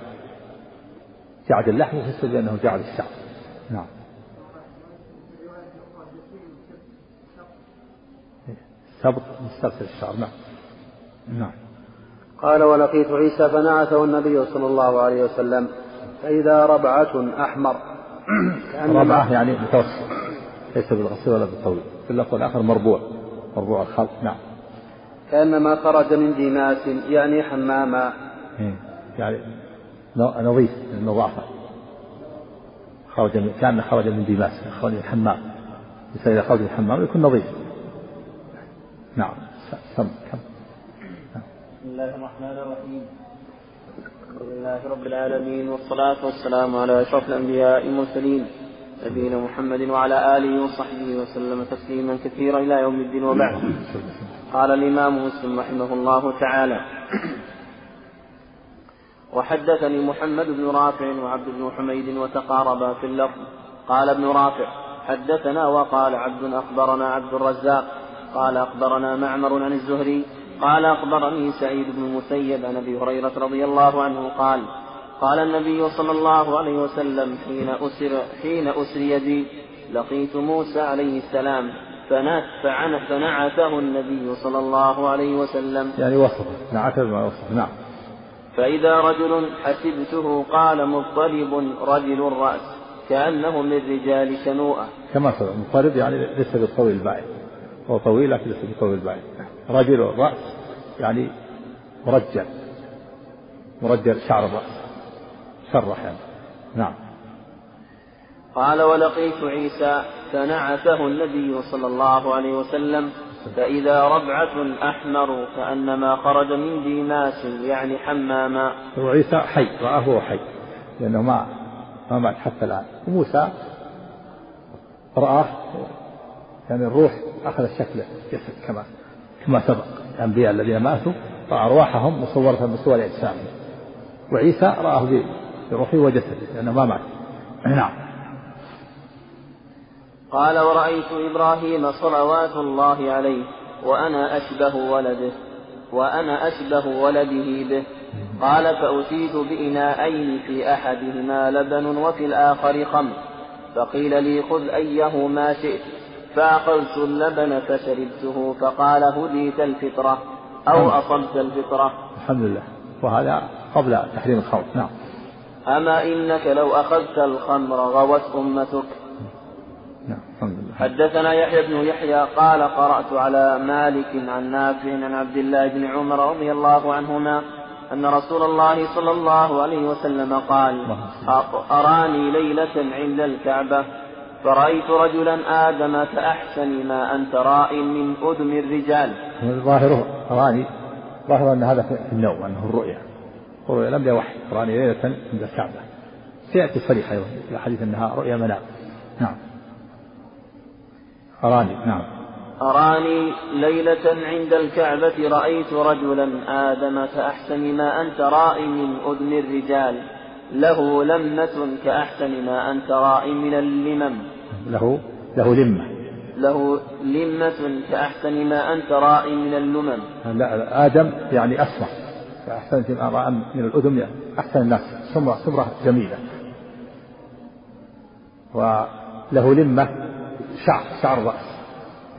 جعد اللحم وفسر بأنه جعد الشعر. نعم. سبط مسترسل الشعر نعم. نعم. قال ولقيت عيسى فنعته النبي صلى الله عليه وسلم فإذا ربعة أحمر. ربعة يعني متوسط. ليس بالقصير ولا بالطويل في اللفظ الآخر مربوع. مربوع الخلق. نعم. كأنما خرج من ديماس يعني حماما. إيه، يعني نظيف النظافة خرج من كأن خرج من ديماس. خرج من الحمام إذا خرج من الحمام يكون نظيف. نعم. سم. كم؟ بسم الله الرحمن الرحيم. الحمد لله رب العالمين والصلاة والسلام على أشرف الأنبياء المرسلين نبينا محمد وعلى آله وصحبه وسلم تسليما كثيرا إلى يوم الدين وبعد. قال الإمام مسلم رحمه الله تعالى وحدثني محمد بن رافع وعبد بن حميد وتقاربا في اللفظ. قال ابن رافع حدثنا وقال عبد أخبرنا عبد الرزاق. قال أخبرنا معمر عن الزهري. قال أخبرني سعيد بن المسيب عن أبي هريرة رضي الله عنه قال قال النبي صلى الله عليه وسلم حين أسر حين أسري بي لقيت موسى عليه السلام فنعت فنعته النبي صلى الله عليه وسلم. يعني وصفه نعته بما وصف نعم. فإذا رجل حسبته قال مضطرب رجل الرأس كأنه من رجال شنوءة. كما سبق مضطرب يعني ليس بالطويل البعيد. هو طويل لكن ليس بالطويل البعيد. رجل الرأس يعني مرجل مرجل شعر الرأس. شرح يعني نعم. قال ولقيت عيسى فنعته النبي صلى الله عليه وسلم فإذا ربعة أحمر كأنما خرج من ديماس يعني حماما. هو عيسى حي رآه حي لأنه ما ما مات حتى الآن. وموسى رآه يعني الروح أخذ الشكل جسد كما كما سبق. الأنبياء الذين ماتوا فأرواحهم مصورة بصور أجسامهم وعيسى رآه بروحه وجسده لأنه ما مات. نعم. قال ورأيت إبراهيم صلوات الله عليه وأنا أشبه ولده وأنا أشبه ولده به. قال فأتيت بإناءين في أحدهما لبن وفي الآخر خمر. فقيل لي خذ أيهما شئت فأخذت اللبن فشربته فقال هديت الفطرة أو أصبت الفطرة الحمد لله. وهذا قبل تحريم الخمر. نعم. أما إنك لو أخذت الخمر غوت أمتك. نعم حدثنا يحيى بن يحيى قال قرأت على مالك عن نافع عن عبد الله بن عمر رضي الله عنهما أن رسول الله صلى الله عليه وسلم قال أراني ليلة عند الكعبة. فرأيت رجلا آدم كأحسن ما أنت راء من أدم الرجال. ظاهره أراني. ظاهر أن هذا في النوم أنه الرؤيا. الرؤيا لم يوحي أراني ليلة عند الكعبة. سيأتي صريحة أيضا في حديث أنها رؤيا منام نعم. أراني نعم. أراني ليلة عند الكعبة رأيت رجلا آدم كأحسن ما أنت راء من أذن الرجال. له لمة كأحسن ما أنت راء من اللمم. له له لمة. له لمة كأحسن ما أنت راء من اللمم. لا آدم يعني أسمر كأحسن ما رأى من الأذن أحسن الناس. سمرة سمرة جميلة. وله لمة شعر شعر الرأس.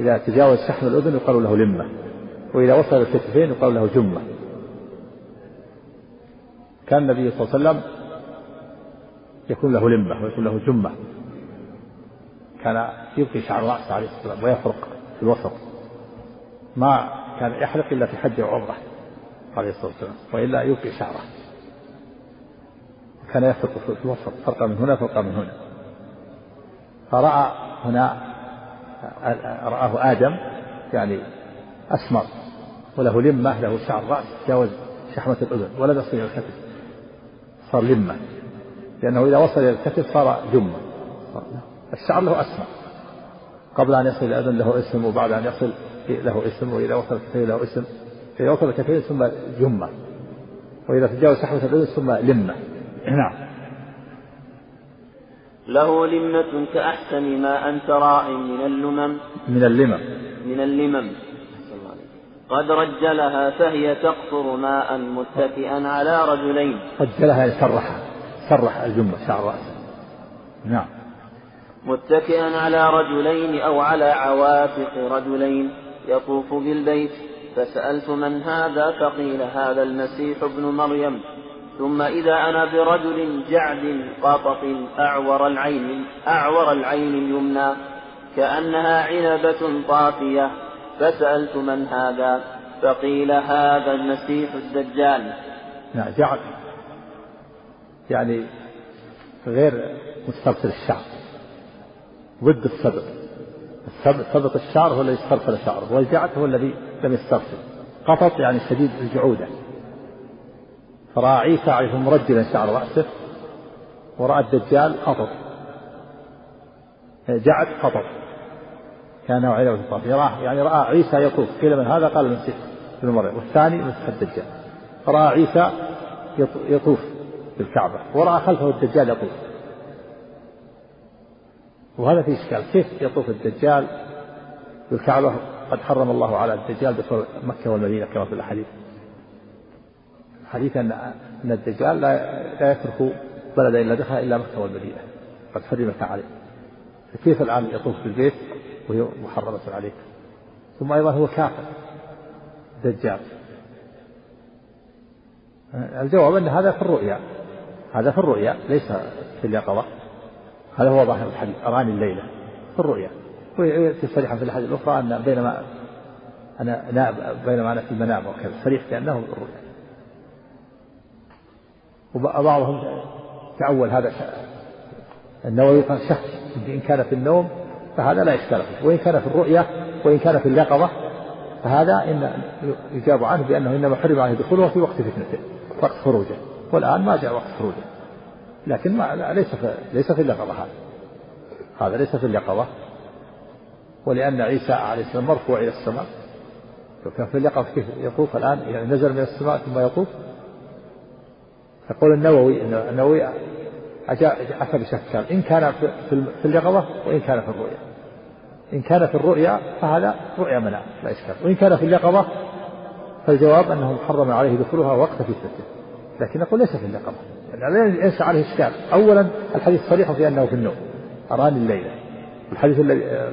إذا تجاوز شحم الأذن يقال له لمة. وإذا وصل الكتفين يقال له جمة. كان النبي صلى الله عليه وسلم يكون له لمة ويكون له جمة. كان يبقي شعر رأسه عليه الصلاة والسلام ويفرق في الوسط. ما كان يحلق إلا في حج وعمرة عليه الصلاة والسلام وإلا يبقي شعره. كان يفرق في الوسط فرقة من هنا فرقة من هنا. فرأى هنا رآه آدم يعني أسمر وله لمة له شعر رأس تجاوز شحمة الأذن ولم يصل إلى الكتف. صار لمة. لأنه إذا وصل إلى الكتف صار جمة. الشعر له أسمر. قبل أن يصل إلى الأذن له اسم وبعد أن يصل له اسم وإذا وصل الكتفين له اسم. إذا وصل الكتفين ثم جمة. وإذا تجاوز شحمة الأذن ثم لمة. نعم. له لمة كأحسن ما أنت راء من اللمم. من اللمم. من اللمم. قد رجلها فهي تقطر ماء متكئا على رجلين. رجلها يعني سرحها سرح الجمة شعر رأسه. نعم. متكئا على رجلين أو على عواتق رجلين. يطوف بالبيت. فسألت من هذا؟ فقيل هذا المسيح ابن مريم. ثم إذا أنا برجل جعد قاطط أعور العين أعور العين اليمنى كأنها عنبة طافية. فسألت من هذا؟ فقيل هذا المسيح الدجال. نعم جعد. يعني غير مسترسل الشعر. ضد السبط السبط الشعر هو الذي استرسل شعره. والجعد هو الذي لم يسترسل قطط يعني شديد الجعودة. فرأى عيسى عليه مرجلا شعر رأسه ورأى الدجال قطط. جعد قطط. كان عينه في يراه يعني رأى عيسى يطوف. قيل من هذا؟ قال من ابن مريم والثاني مسح الدجال. فرأى عيسى يطوف بالكعبة ورأى خلفه الدجال يطوف. وهذا في إشكال. كيف يطوف الدجال بالكعبة؟ قد حرم الله على الدجال دخول مكة والمدينة كما في الأحاديث. حديث أن أن الدجال لا لا يترك بلدا إلا دخل إلا مكة والمدينة. قد حرمت عليه. فكيف الآن يطوف بالبيت وهي محرمة عليه؟ ثم أيضا هو كافر. دجال. الجواب أن هذا في الرؤيا. هذا في الرؤيا. ليس في اليقظة. هذا هو ظاهر الحديث. أراني الليلة. في الرؤيا. ويأتي صريحا في الحديث الأخرى أن بينما أنا نائب بينما أنا في المنام وكذا صريح بأنه في الرؤيا. وبعضهم تأول هذا النووي قال شك إن كان في النوم فهذا لا إشكال فيه. وإن كان في الرؤيا وإن كان في اليقظة فهذا إن يجاب عنه بأنه إنما حرم عليه دخوله في وقت فتنته وقت خروجه. والآن ما جاء وقت خروجه. لكن ما ليس في ليس في اليقظة هذا. هذا ليس في اليقظة ولأن عيسى عليه السلام مرفوع إلى السماء. لو كان في اليقظة كيف يطوف الآن؟ يعني نزل من السماء ثم يطوف يقول النووي النووي أتى بشكل إن كان في اليقظة وإن كان في الرؤيا. إن كان في الرؤيا فهذا رؤيا منام لا إشكال. وإن كان في اليقظة فالجواب أنه محرم عليه دخولها وقت فتنته لكن نقول ليس في اليقظة. يعني ليس عليه إشكال أولا الحديث صريح في أنه في النوم. أراني الليلة. الحديث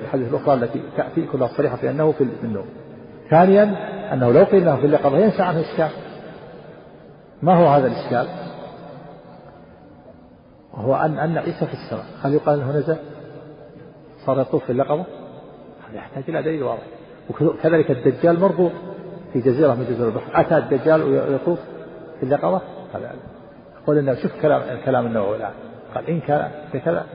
الحديث الأخرى التي تأتي كلها صريحة في أنه في النوم. ثانيا أنه لو قيل له في اليقظة ينشأ عنه إشكال ما هو هذا الإشكال؟ وهو أن أن عيسى في السماء. هل يقال أنه نزل؟ صار يطوف في اليقظة؟ هذا يحتاج إلى دليل واضح. وكذلك الدجال مربوط في جزيرة من جزر البحر. أتى الدجال ويطوف في اليقظة هذا يقول إنه شوف كلام كلام النووي الآن. قال إن كان كذا.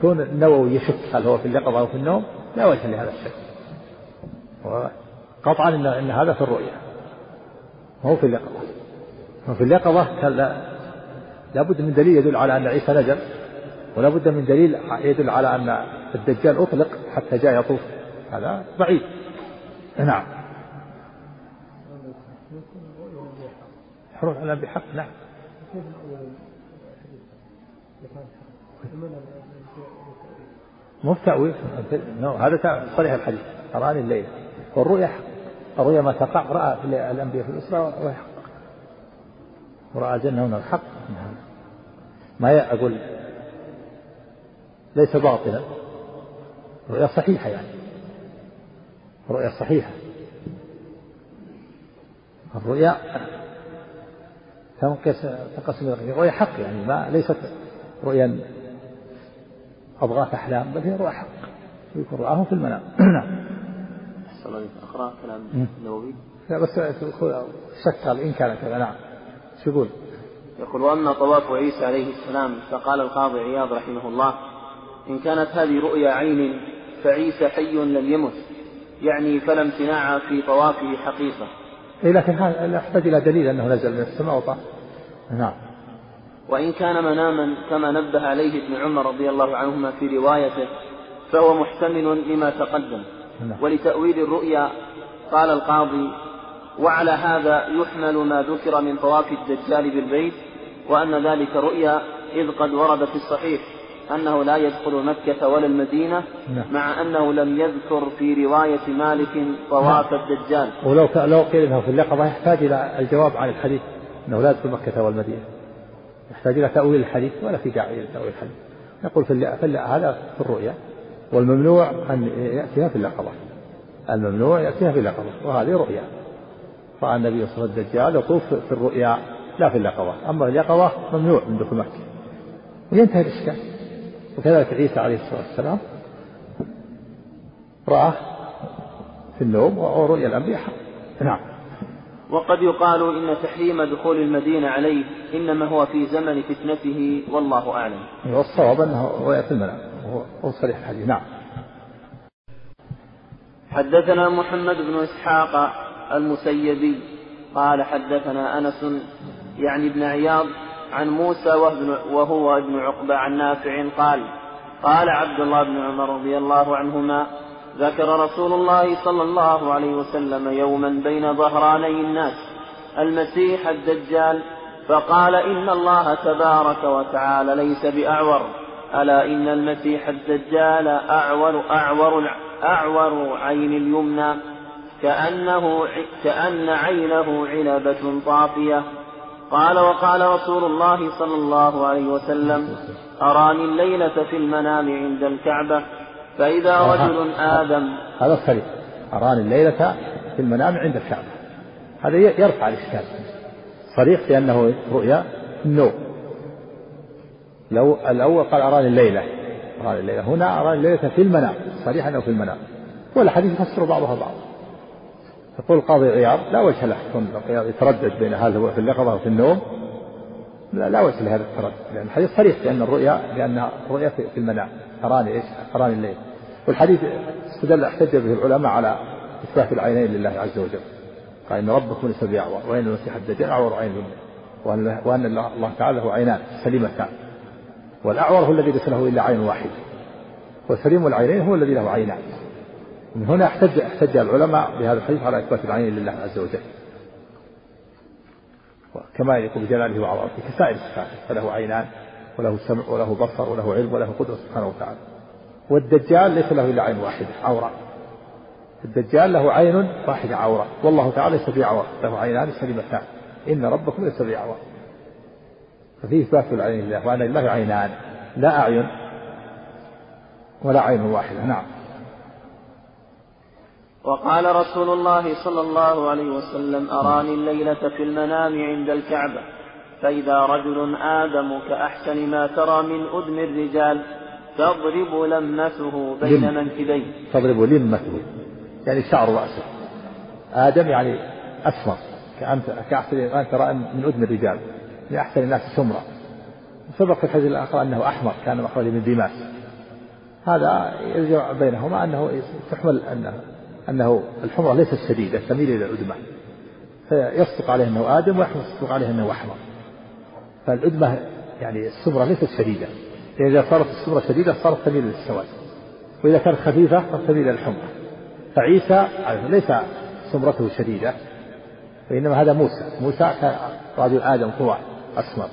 كون النووي يشك هل هو في اليقظة أو في النوم لا وجه لهذا الشك. قطعا إن, هذا في الرؤيا هو في اليقظة وفي اليقظة لا بد من دليل يدل على أن عيسى نزل ولا بد من دليل يدل على أن الدجال أطلق حتى جاء يطوف. هذا بعيد. نعم. حروف على بحق نعم. مو تأويل هذا صريح الحديث. أراني الليل. والرؤيا حق. الرؤيا ما تقع. رأى في الأنبياء في الإسراء ويحق ورأى الجنة هنا. الحق. ما أقول ليس باطلا. رؤيا صحيحة يعني. رؤيا صحيحة. الرؤيا تنقسم إلى رؤيا حق يعني ما ليست رؤيا أضغاث أحلام بل هي رؤيا حق يكون رآه في المنام. نعم. أقرأ كلام النووي؟ لا بس شك قال إن كان كذا نعم. شو يقول؟ يقول وأما طواف عيسى عليه السلام فقال القاضي عياض رحمه الله إن كانت هذه رؤيا عين فعيسى حي لم يمت يعني فلا امتناع في طوافه حقيقة. إيه لكن هذا يحتاج إلى دليل أنه نزل من السماء وطاف. نعم. وإن كان مناما كما نبه عليه ابن عمر رضي الله عنهما في روايته فهو محتمل لما تقدم نعم. ولتأويل الرؤيا قال القاضي وعلى هذا يحمل ما ذكر من طواف الدجال بالبيت وأن ذلك رؤيا إذ قد ورد في الصحيح أنه لا يدخل مكة ولا المدينة نعم. مع أنه لم يذكر في رواية مالك طواف نعم. الدجال ولو لو قيل أنه في اليقظة يحتاج إلى الجواب عن الحديث أنه لا يدخل مكة والمدينة يحتاج إلى تأويل الحديث ولا في داعي إلى تأويل الحديث. نقول في, في هذا في الرؤيا. والممنوع أن يأتيها في اليقظة الممنوع يأتيها في اليقظة وهذه رؤيا. رأى النبي صلى الله عليه وسلم الدجال يطوف في الرؤيا لا في اليقظة أما اليقظة ممنوع من دخول مكة. وينتهي الإشكال. وكذلك عيسى عليه الصلاة والسلام رآه في النوم ورؤيا الأنبياء. نعم. وقد يقال إن تحريم دخول المدينة عليه إنما هو في زمن فتنته والله أعلم. والصواب أنه رؤيا في المنام وهو صريح الحديث. نعم. حدثنا محمد بن إسحاق المسيبي قال حدثنا أنس يعني ابن عياض عن موسى وهو ابن عقبة عن نافع قال قال عبد الله بن عمر رضي الله عنهما ذكر رسول الله صلى الله عليه وسلم يوما بين ظهراني الناس المسيح الدجال فقال إن الله تبارك وتعالى ليس بأعور ألا إن المسيح الدجال أعور أعور أعور عين اليمنى كأنه كأن عينه عنبة طافية. قال وقال رسول الله صلى الله عليه وسلم أراني الليلة في المنام عند الكعبة فإذا رجل آدم هذا صريح أراني الليلة في المنام عند الكعبة هذا يرفع الإشكال. صريح لأنه رؤيا النوم. لو الأول قال أراني الليلة. أراني الليلة. هنا أراني الليلة في المنام. صريح أنه في المنام. والحديث يفسر بعضها بعض. يقول القاضي عياض لا وجه له. يتردد بين هذا هو في اليقظة وفي النوم. لا, لا وجه لهذا التردد. لأن الحديث صريح بأن الرؤيا لأنها رؤيا في المنام. أراني إيش؟ أراني الليل والحديث استدل احتج به العلماء على إثبات العينين لله عز وجل. قال إن ربكم ليس بأعور وإن المسيح الدجال أعور عين وأن وأن الله تعالى له عينان سليمتان. والأعور هو الذي ليس له إلا عين واحدة والسليم العينين هو الذي له عينان. من هنا احتج احتج العلماء بهذا الحديث على إثبات العين لله عز وجل. كما يليق بجلاله وعظمته كسائر الصفات فله عينان وله سمع وله بصر وله علم وله قدرة سبحانه وتعالى. والدجال ليس له إلا عين واحدة عورة. الدجال له عين واحدة عورة. والله تعالى ليس بعور له عينان سليمتان إن ربكم ليس بعور ففيه إثبات العين لله وأن لله عينان. لا أعين ولا عين واحدة. نعم. وقال رسول الله صلى الله عليه وسلم أراني الليلة في المنام عند الكعبة فإذا رجل آدم كأحسن ما ترى من أدم الرجال تضرب لمته بين لم. منكبيه. تضرب لمته يعني شعر رأسه. آدم يعني أسمر كأنت كأحسن ما ترى من أدم الرجال. من أحسن الناس سمرة. سبق في الحديث الآخر أنه أحمر. كان مخرج من ديماس هذا يرجع بينهما أنه تحمل أنه أنه الحمرة ليست شديدة تميل إلى الأدمة. فيصدق عليه أنه آدم ويصدق عليه أنه أحمر. فالأدمة يعني السمرة ليست شديدة. إذا صارت السمرة شديدة صارت تميل للسواد. وإذا كانت خفيفة فتميل إلى الحمرة فعيسى ليس سمرته شديدة وإنما هذا موسى. موسى كان رجل آدم هو أسمر.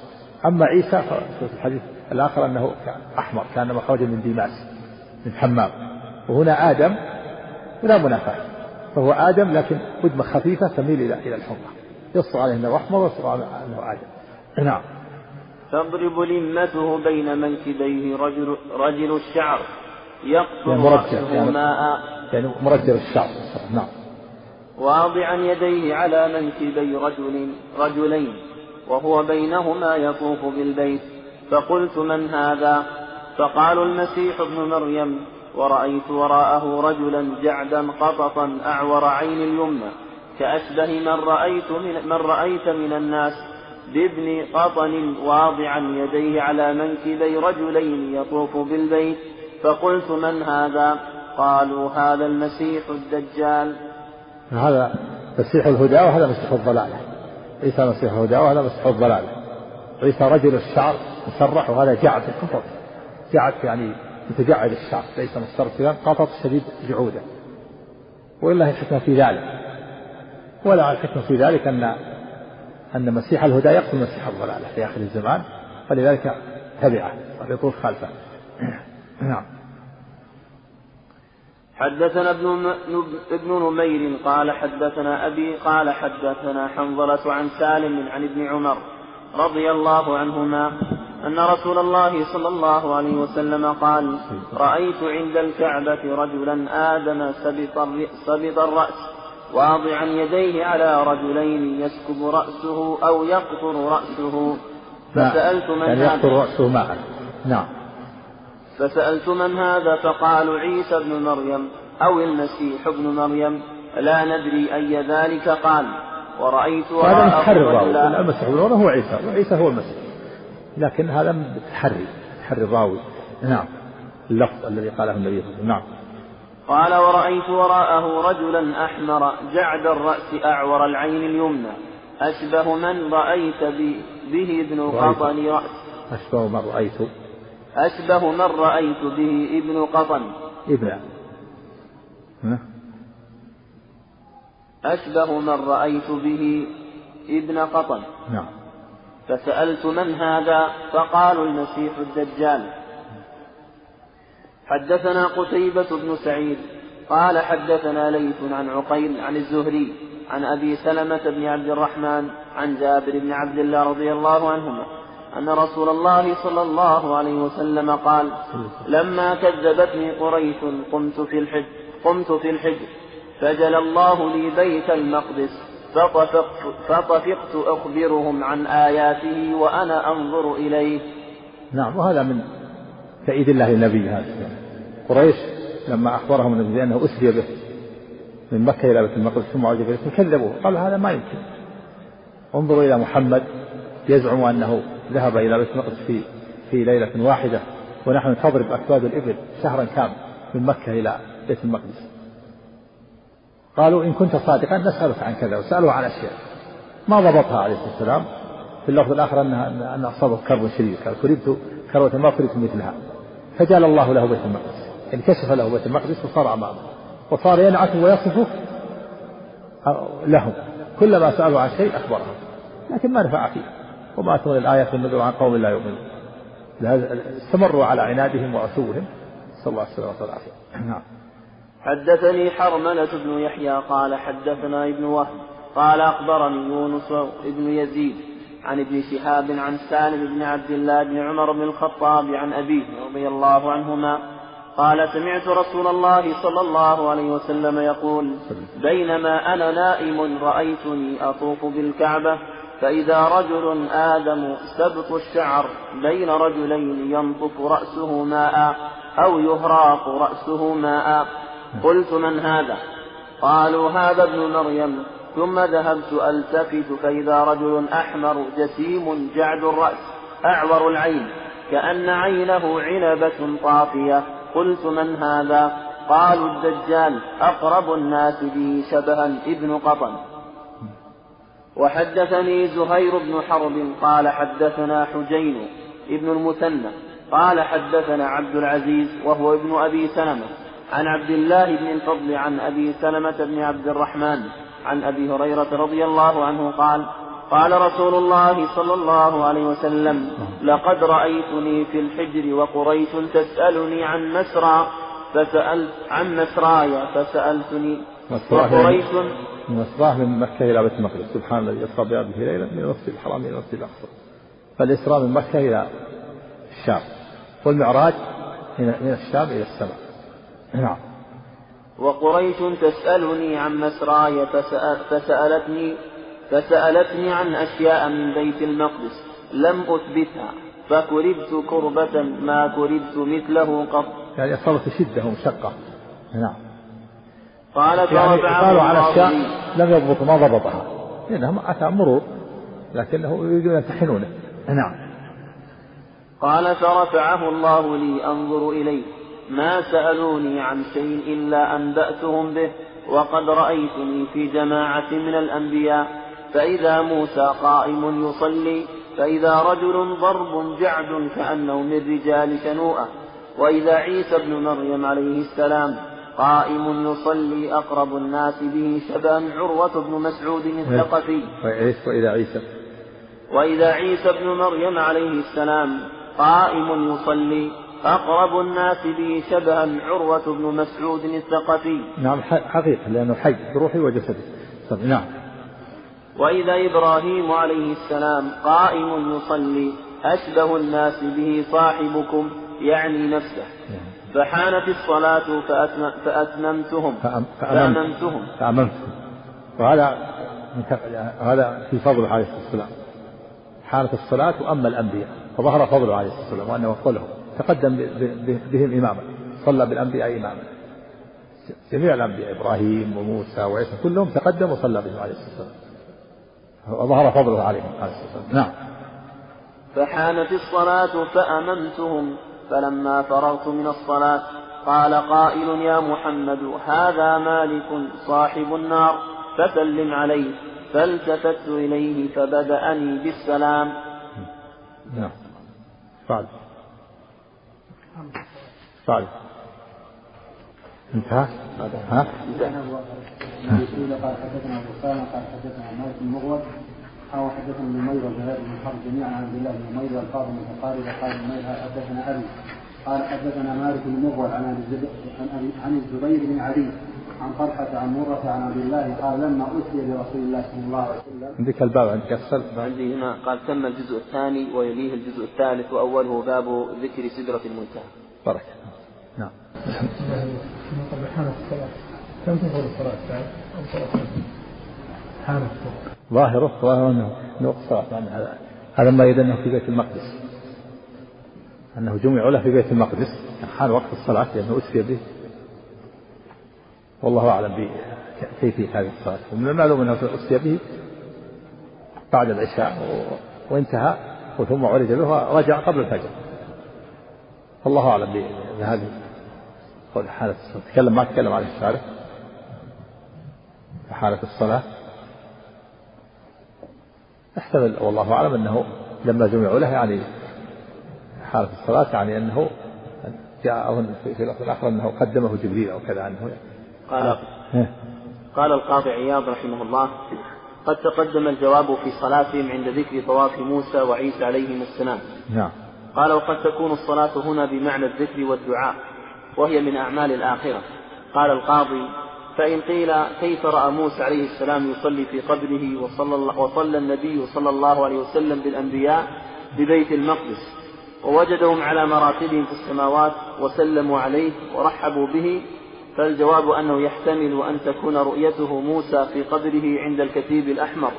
أما عيسى في الحديث الآخر أنه أحمر كان مخرجا من ديماس من حمام. وهنا آدم ولا منافاة. فهو آدم لكن قدمة خفيفة تميل إلى إلى الحمرة يصدق عليه أنه أحمر ويصدق عليه أنه آدم نعم. تضرب لمته بين منكبيه رجل رجل الشعر يقطر يعني مرجل يعني ماء. يعني مرجل الشعر. نعم. واضعا يديه على منكبي رجل رجلين وهو بينهما يطوف بالبيت. فقلت من هذا؟ فقالوا المسيح ابن مريم. ورأيت وراءه رجلا جعدا قططا أعور عين اليمنى. كأشبه من رأيت من, من رأيت من الناس. بابن قطن واضعا يديه على منكبي رجلين يطوف بالبيت. فقلت من هذا؟ قالوا هذا المسيح الدجال. هذا مسيح الهدى وهذا مسيح الضلالة. عيسى مسيح الهدى وهذا مسيح الضلالة. عيسى رجل الشعر مسرح وهذا جعد القطط جعد يعني متجعد الشعر ليس مسترسلا قطط شديد جعوده. وإلا الحكمة في ذلك. ولا الحكمة في ذلك أن أن مسيح الهدى يقتل مسيح الضلالة في آخر الزمان فلذلك تبعه ويطوف خلفه. نعم. حدثنا ابن ابن نمير قال حدثنا أبي قال حدثنا حنظلة عن سالم عن ابن عمر رضي الله عنهما أن رسول الله صلى الله عليه وسلم قال رأيت عند الكعبة رجلا آدم سبط الرأس واضعا يديه على رجلين يسكب رأسه أو يقطر رأسه. فسألت من يعني يقطر رأسه معا. نعم. فسألت من هذا فقالوا عيسى ابن مريم أو المسيح ابن مريم. لا ندري أي ذلك. قال ورأيت هذا متحرر المسيح ابن مريم هو عيسى. وعيسى هو المسيح. لكن هذا تحري تحري الراوي نعم. اللفظ الذي قاله النبي صلى الله عليه وسلم. نعم. قال ورأيت وراءه رجلا أحمر جعد الرأس أعور العين اليمنى. أشبه من رأيت به ابن قطن رأس. أشبه من رأيت. أشبه من رأيت به ابن قطن. ابن. أشبه من رأيت به ابن قطن. نعم. فسألت من هذا؟ فقالوا المسيح الدجال. حدثنا قتيبة بن سعيد قال حدثنا ليث عن عقيل عن الزهري عن أبي سلمة بن عبد الرحمن عن جابر بن عبد الله رضي الله عنهما أن رسول الله صلى الله عليه وسلم قال لما كذبتني قريش قمت في الحج قمت في الحج فجل الله لي بيت المقدس فطفقت, فطفقت أخبرهم عن آياته وأنا أنظر إليه. نعم وهذا من تأييد الله للنبي هذا. قريش لما أخبرهم النبي بأنه أسري به من مكة إلى بيت المقدس ثم عجب إليه كذبوه. قالوا هذا ما يمكن. انظروا إلى محمد يزعم أنه ذهب إلى بيت المقدس في في ليلة واحدة ونحن تضرب أكباد الإبل شهرا كامل من مكة إلى بيت المقدس. قالوا إن كنت صادقا نسألك عن كذا وسألوه عن أشياء. ما ضبطها عليه الصلاة والسلام في اللفظ الآخر أنها أن أصابه كرب شديد قال كربت كروة ما كربت مثلها. فجعل الله له بيت المقدس. يعني كشف له بيت المقدس وصار أمامه. وصار ينعت ويصفه لهم. كلما سألوا عن شيء أخبرهم. لكن ما نفع فيه. وما تغني الآية في النذر عن قوم لا يؤمنون. استمروا على عنادهم وعتوهم صلى الله عليه وسلم والعافية نعم. حدثني حرملة بن يحيى قال حدثنا ابن وهب قال أخبرني يونس بن يزيد عن ابن شهاب عن سالم بن عبد الله بن عمر بن الخطاب عن أبيه رضي الله عنهما قال سمعت رسول الله صلى الله عليه وسلم يقول بينما أنا نائم رأيتني أطوف بالكعبة فإذا رجل آدم سبط الشعر بين رجلين ينطف رأسه ماء أو يهراق رأسه ماء قلت من هذا؟ قالوا هذا ابن مريم. ثم ذهبت ألتفت فإذا رجل أحمر جسيم جعد الرأس أعور العين كأن عينه عنبة طافية. قلت من هذا؟ قالوا الدجال أقرب الناس به شبها ابن قطن. وحدثني زهير بن حرب قال حدثنا حجين ابن المثنى قال حدثنا عبد العزيز وهو ابن أبي سلمة عن عبد الله بن الفضل عن أبي سلمة بن عبد الرحمن عن أبي هريرة رضي الله عنه قال قال رسول الله صلى الله عليه وسلم لقد رأيتني في الحجر وقريش تسألني عن مسرى فسألت عن مسراي فسألتني وقريش مسراه من مكة إلى بيت المقدس. سبحان الذي أسرى بعبده ليلا من المسجد الحرام إلى المسجد الأقصى فالإسراء من مكة إلى الشام. والمعراج من الشام إلى السماء. نعم. وقريش تسألني عن مسراي فسأل فسألتني فسألتني عن أشياء من بيت المقدس لم أثبتها فكربت كربة ما كربت مثله قط. يعني أصابت شدة ومشقة نعم. قال يعني قالوا على أشياء لم يضبط ما ضبطها. لأنهم أتى مرور لكنه يريدون يمتحنونه. نعم. قال فرفعه الله لي أنظر إليه. ما سألوني عن شيء إلا أنبأتهم به وقد رأيتني في جماعة من الأنبياء. فإذا موسى قائم يصلي فإذا رجل ضرب جعد كأنه من رجال شنوءة. وإذا عيسى بن مريم عليه السلام قائم يصلي أقرب الناس به شبا عروة بن مسعود الثقفي. وإذا عيسى. وإذا عيسى بن مريم عليه السلام قائم يصلي أقرب الناس به شبها عروة بن مسعود الثقفي. نعم حقيقة لأنه حي بروحه وجسده نعم. وإذا إبراهيم عليه السلام قائم يصلي أشبه الناس به صاحبكم يعني نفسه. فحانت الصلاة فأتممتهم. فأممتهم. فأممتهم وهذا هذا في فضل عليه الصلاة. والسلام حانت الصلاة وأما الأنبياء فظهر فضله عليه الصلاة والسلام وأنه وصلهم تقدم بهم إماما صلى بالأنبياء إماما. جميع الأنبياء إبراهيم وموسى وعيسى كلهم تقدم وصلى بهم عليه الصلاة والسلام. وظهر فضله عليهم عليه الصلاة والسلام. نعم. فحانت الصلاة فأممتهم فلما فرغت من الصلاة قال قائل يا محمد هذا مالك صاحب النار فسلم عليه فالتفت إليه فبدأني بالسلام. نعم. بعد بعد انتهى ها؟ قال حدثنا ابو قال حدثنا مالك بن مغول أو حدثنا نمير وزهير بن حرب جميعا عن عبد الله بن نمير القاضي المتقارب قال نمير حدثنا أبي قال حدثنا مالك بن مغول عن عن الزبير بن علي عن طلحة عن مرة عن عبد الله قال لما أتي برسول الله صلى الله عليه وسلم. عندك الباب عندك أسفل عندي هنا قال تم الجزء الثاني ويليه الجزء الثالث وأوله باب ذكر سدرة المنتهى. بارك نعم. كم تفضل الصلاة بعد أو صلاة حانت ظاهره ظاهره أنه الصلاة يعني هذا هذا ما يدل أنه في بيت المقدس. أنه جمع له في بيت المقدس. حان وقت الصلاة لأنه أسري به. والله أعلم بكيفية هذه الصلاة. ومن المعلوم أنه أسري به بعد العشاء وانتهى ثم عرج به ورجع قبل الفجر. والله أعلم بهذه حالة الصلاة. تكلم ما تكلم عن الشارع. حالة الصلاة. احتمل والله أعلم أنه لما جمعوا له يعني حالة الصلاة يعني أنه جاء في الآخر أنه قدمه جبريل أو كذا أنه قال قال القاضي عياض رحمه الله قد تقدم الجواب في صلاتهم عند ذكر طواف موسى وعيسى عليهما السلام. نعم. قال وقد تكون الصلاة هنا بمعنى الذكر والدعاء وهي من أعمال الآخرة. قال القاضي فإن قيل كيف رأى موسى عليه السلام يصلي في قبره وصلى, وصلى النبي صلى الله عليه وسلم بالأنبياء ببيت المقدس ووجدهم على مراتبهم في السماوات وسلموا عليه ورحبوا به فالجواب أنه يحتمل أن تكون رؤيته موسى في قبره عند الكتيب الأحمر.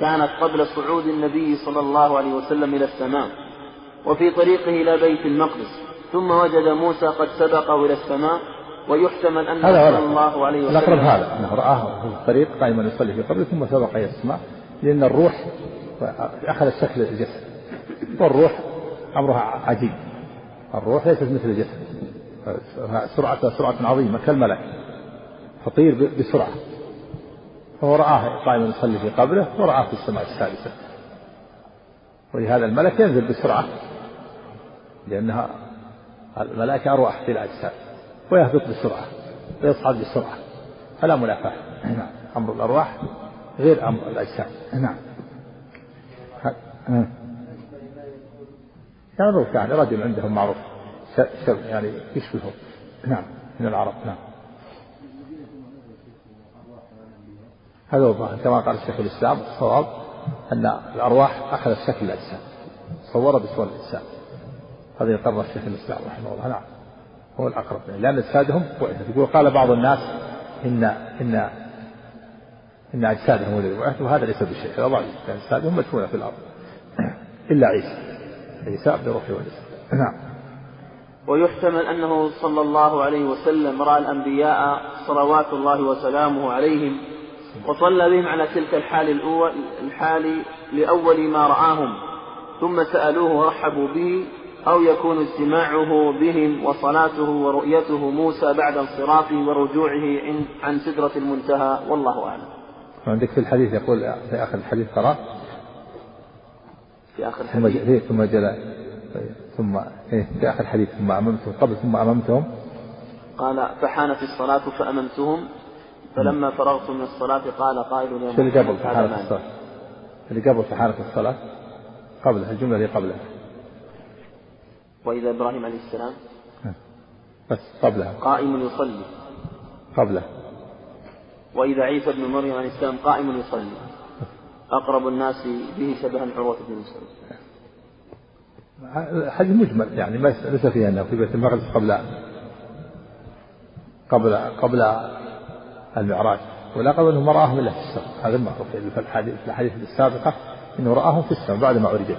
كانت قبل صعود النبي صلى الله عليه وسلم إلى السماء وفي طريقه إلى بيت المقدس. ثم وجد موسى قد سبقه إلى السماء ويحتمل أنه صلى الله عليه وسلم الأقرب هذا أنه رآه في الطريق قائما يصلي في قبره ثم سبق إلى السماء لأن الروح أخذ شكل الجسد والروح أمرها عجيب. الروح ليست مثل الجسد. سرعة سرعة عظيمة كالملك. تطير بسرعة. فهو رآه قائما يصلي في قبره ورآه في السماء السادسة. ولهذا الملك ينزل بسرعة لأنها الملائكة أرواح في الأجساد ويهبط بسرعة ويصعد بسرعة. فلا منافاة. نعم. أمر الأرواح غير أمر الأجساد. نعم. يعني رجل عندهم معروف. يعني يشبهه. نعم من العرب نعم. هذا هو الظاهر. كما قال الشيخ الإسلام الصواب أن الأرواح أخذت شكل الاجساد صور بصور الإنسان. هذا يقرر الشيخ الإسلام رحمه الله. نعم هو الأقرب لأن أجسادهم يقول قال بعض الناس ان ان إن أجسادهم بعثت وهذا ليس بشيء. هذا ضعيف أجسادهم مدفونة في الأرض. إلا عيسى عيسى بروحه وجسده نعم. ويحتمل أنه صلى الله عليه وسلم رأى الأنبياء صلوات الله وسلامه عليهم وصلى بهم على تلك الحال الأول الحال لأول ما رآهم ثم سألوه ورحبوا به أو يكون اجتماعه بهم وصلاته ورؤيته موسى بعد انصرافه ورجوعه عن سدرة المنتهى والله أعلم. عندك في الحديث يقول في آخر الحديث قرأ؟ في آخر الحديث. ثم ثم إيه في آخر الحديث ثم أممتهم قبل ثم أممتهم. قال فحانت الصلاة فأممتهم فلما فرغت من الصلاة قال قائل يا اللي قبل فحانت الصلاة؟ اللي قبل فحانت الصلاة؟ قبلها الجملة اللي قبلها. وإذا إبراهيم عليه السلام؟ بس قبلها. قائم يصلي. قبله وإذا عيسى بن مريم عليه السلام قائم يصلي. أقرب الناس به شبها عروة بن مسعود. حديث مجمل يعني ما ليس فيها انه في بيت المقدس قبل قبل قبل المعراج. ولا قبل أنه ما راهم الا في السماء هذا المعروف في الحديث في الاحاديث السابقة إنه رآهم في السماء بعد ما عرج به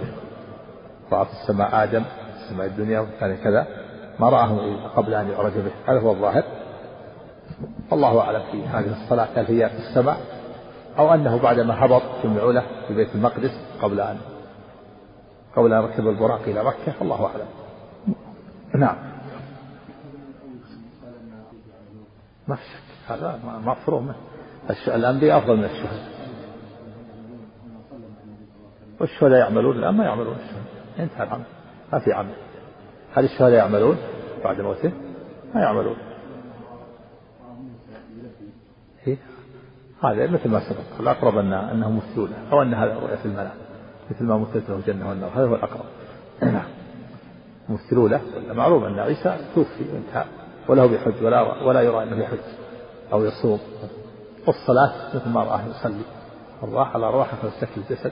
راى في السماء آدم في السماء الدنيا وكان كذا. ما رآهم قبل أن يعرج به. هذا هو الظاهر. الله أعلم في هذه الصلاة هل هي في السماء أو أنه بعدما هبط جمعوا له في بيت المقدس قبل أن قبل أن ركب البراق إلى مكة الله أعلم. نعم. ما في شك. هذا مفروض الأنبياء أفضل من الشهداء. والشهداء يعملون الآن ما يعملون الشهداء. انتهى العمل ما في عمل. هل الشهداء يعملون بعد موته؟ ما يعملون. إيه؟ هذا مثل ما سبق. الأقرب أن أنه مثلون أو أن هذا رؤية المنام مثل ما مثلت له الجنة والنار. هذا هو الأقرب. نعم. مثلوا له معروف أن عيسى توفي وانتهى وله بحج ولا ولا يرى أنه يحج أو يصوم. والصلاة مثل ما رآه يصلي. الراحة على راحة فاستكل الجسد.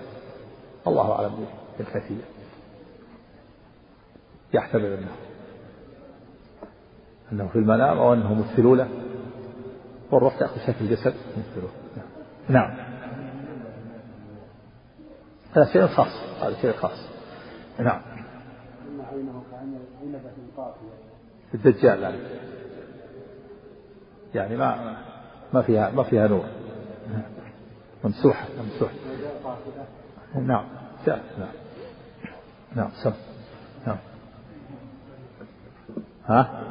الله أعلم بالكيفية يحتمل أنه أنه في المنام أو أنه مثلوا له. والروح تأخذ شكل الجسد. مثله نعم. هذا شيء خاص هذا شيء خاص. نعم. الدجال يعني. يعني ما ما فيها ما فيها نور. ممسوحة ممسوحة. نعم. جاء. نعم. نعم سم. نعم. ها؟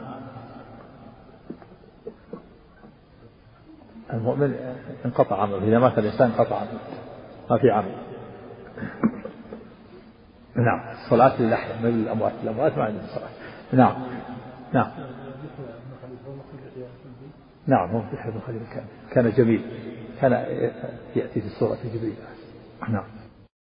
المؤمن انقطع عمله إذا مات الإنسان انقطع عمله. ما في عمل. نعم. الصلاة للأحياء من الأموات. الأموات ما عندهم صلاة. نعم. نعم. نعم هو بن خليل كان كان جميل. كان يأتي في صورة جبريل. نعم.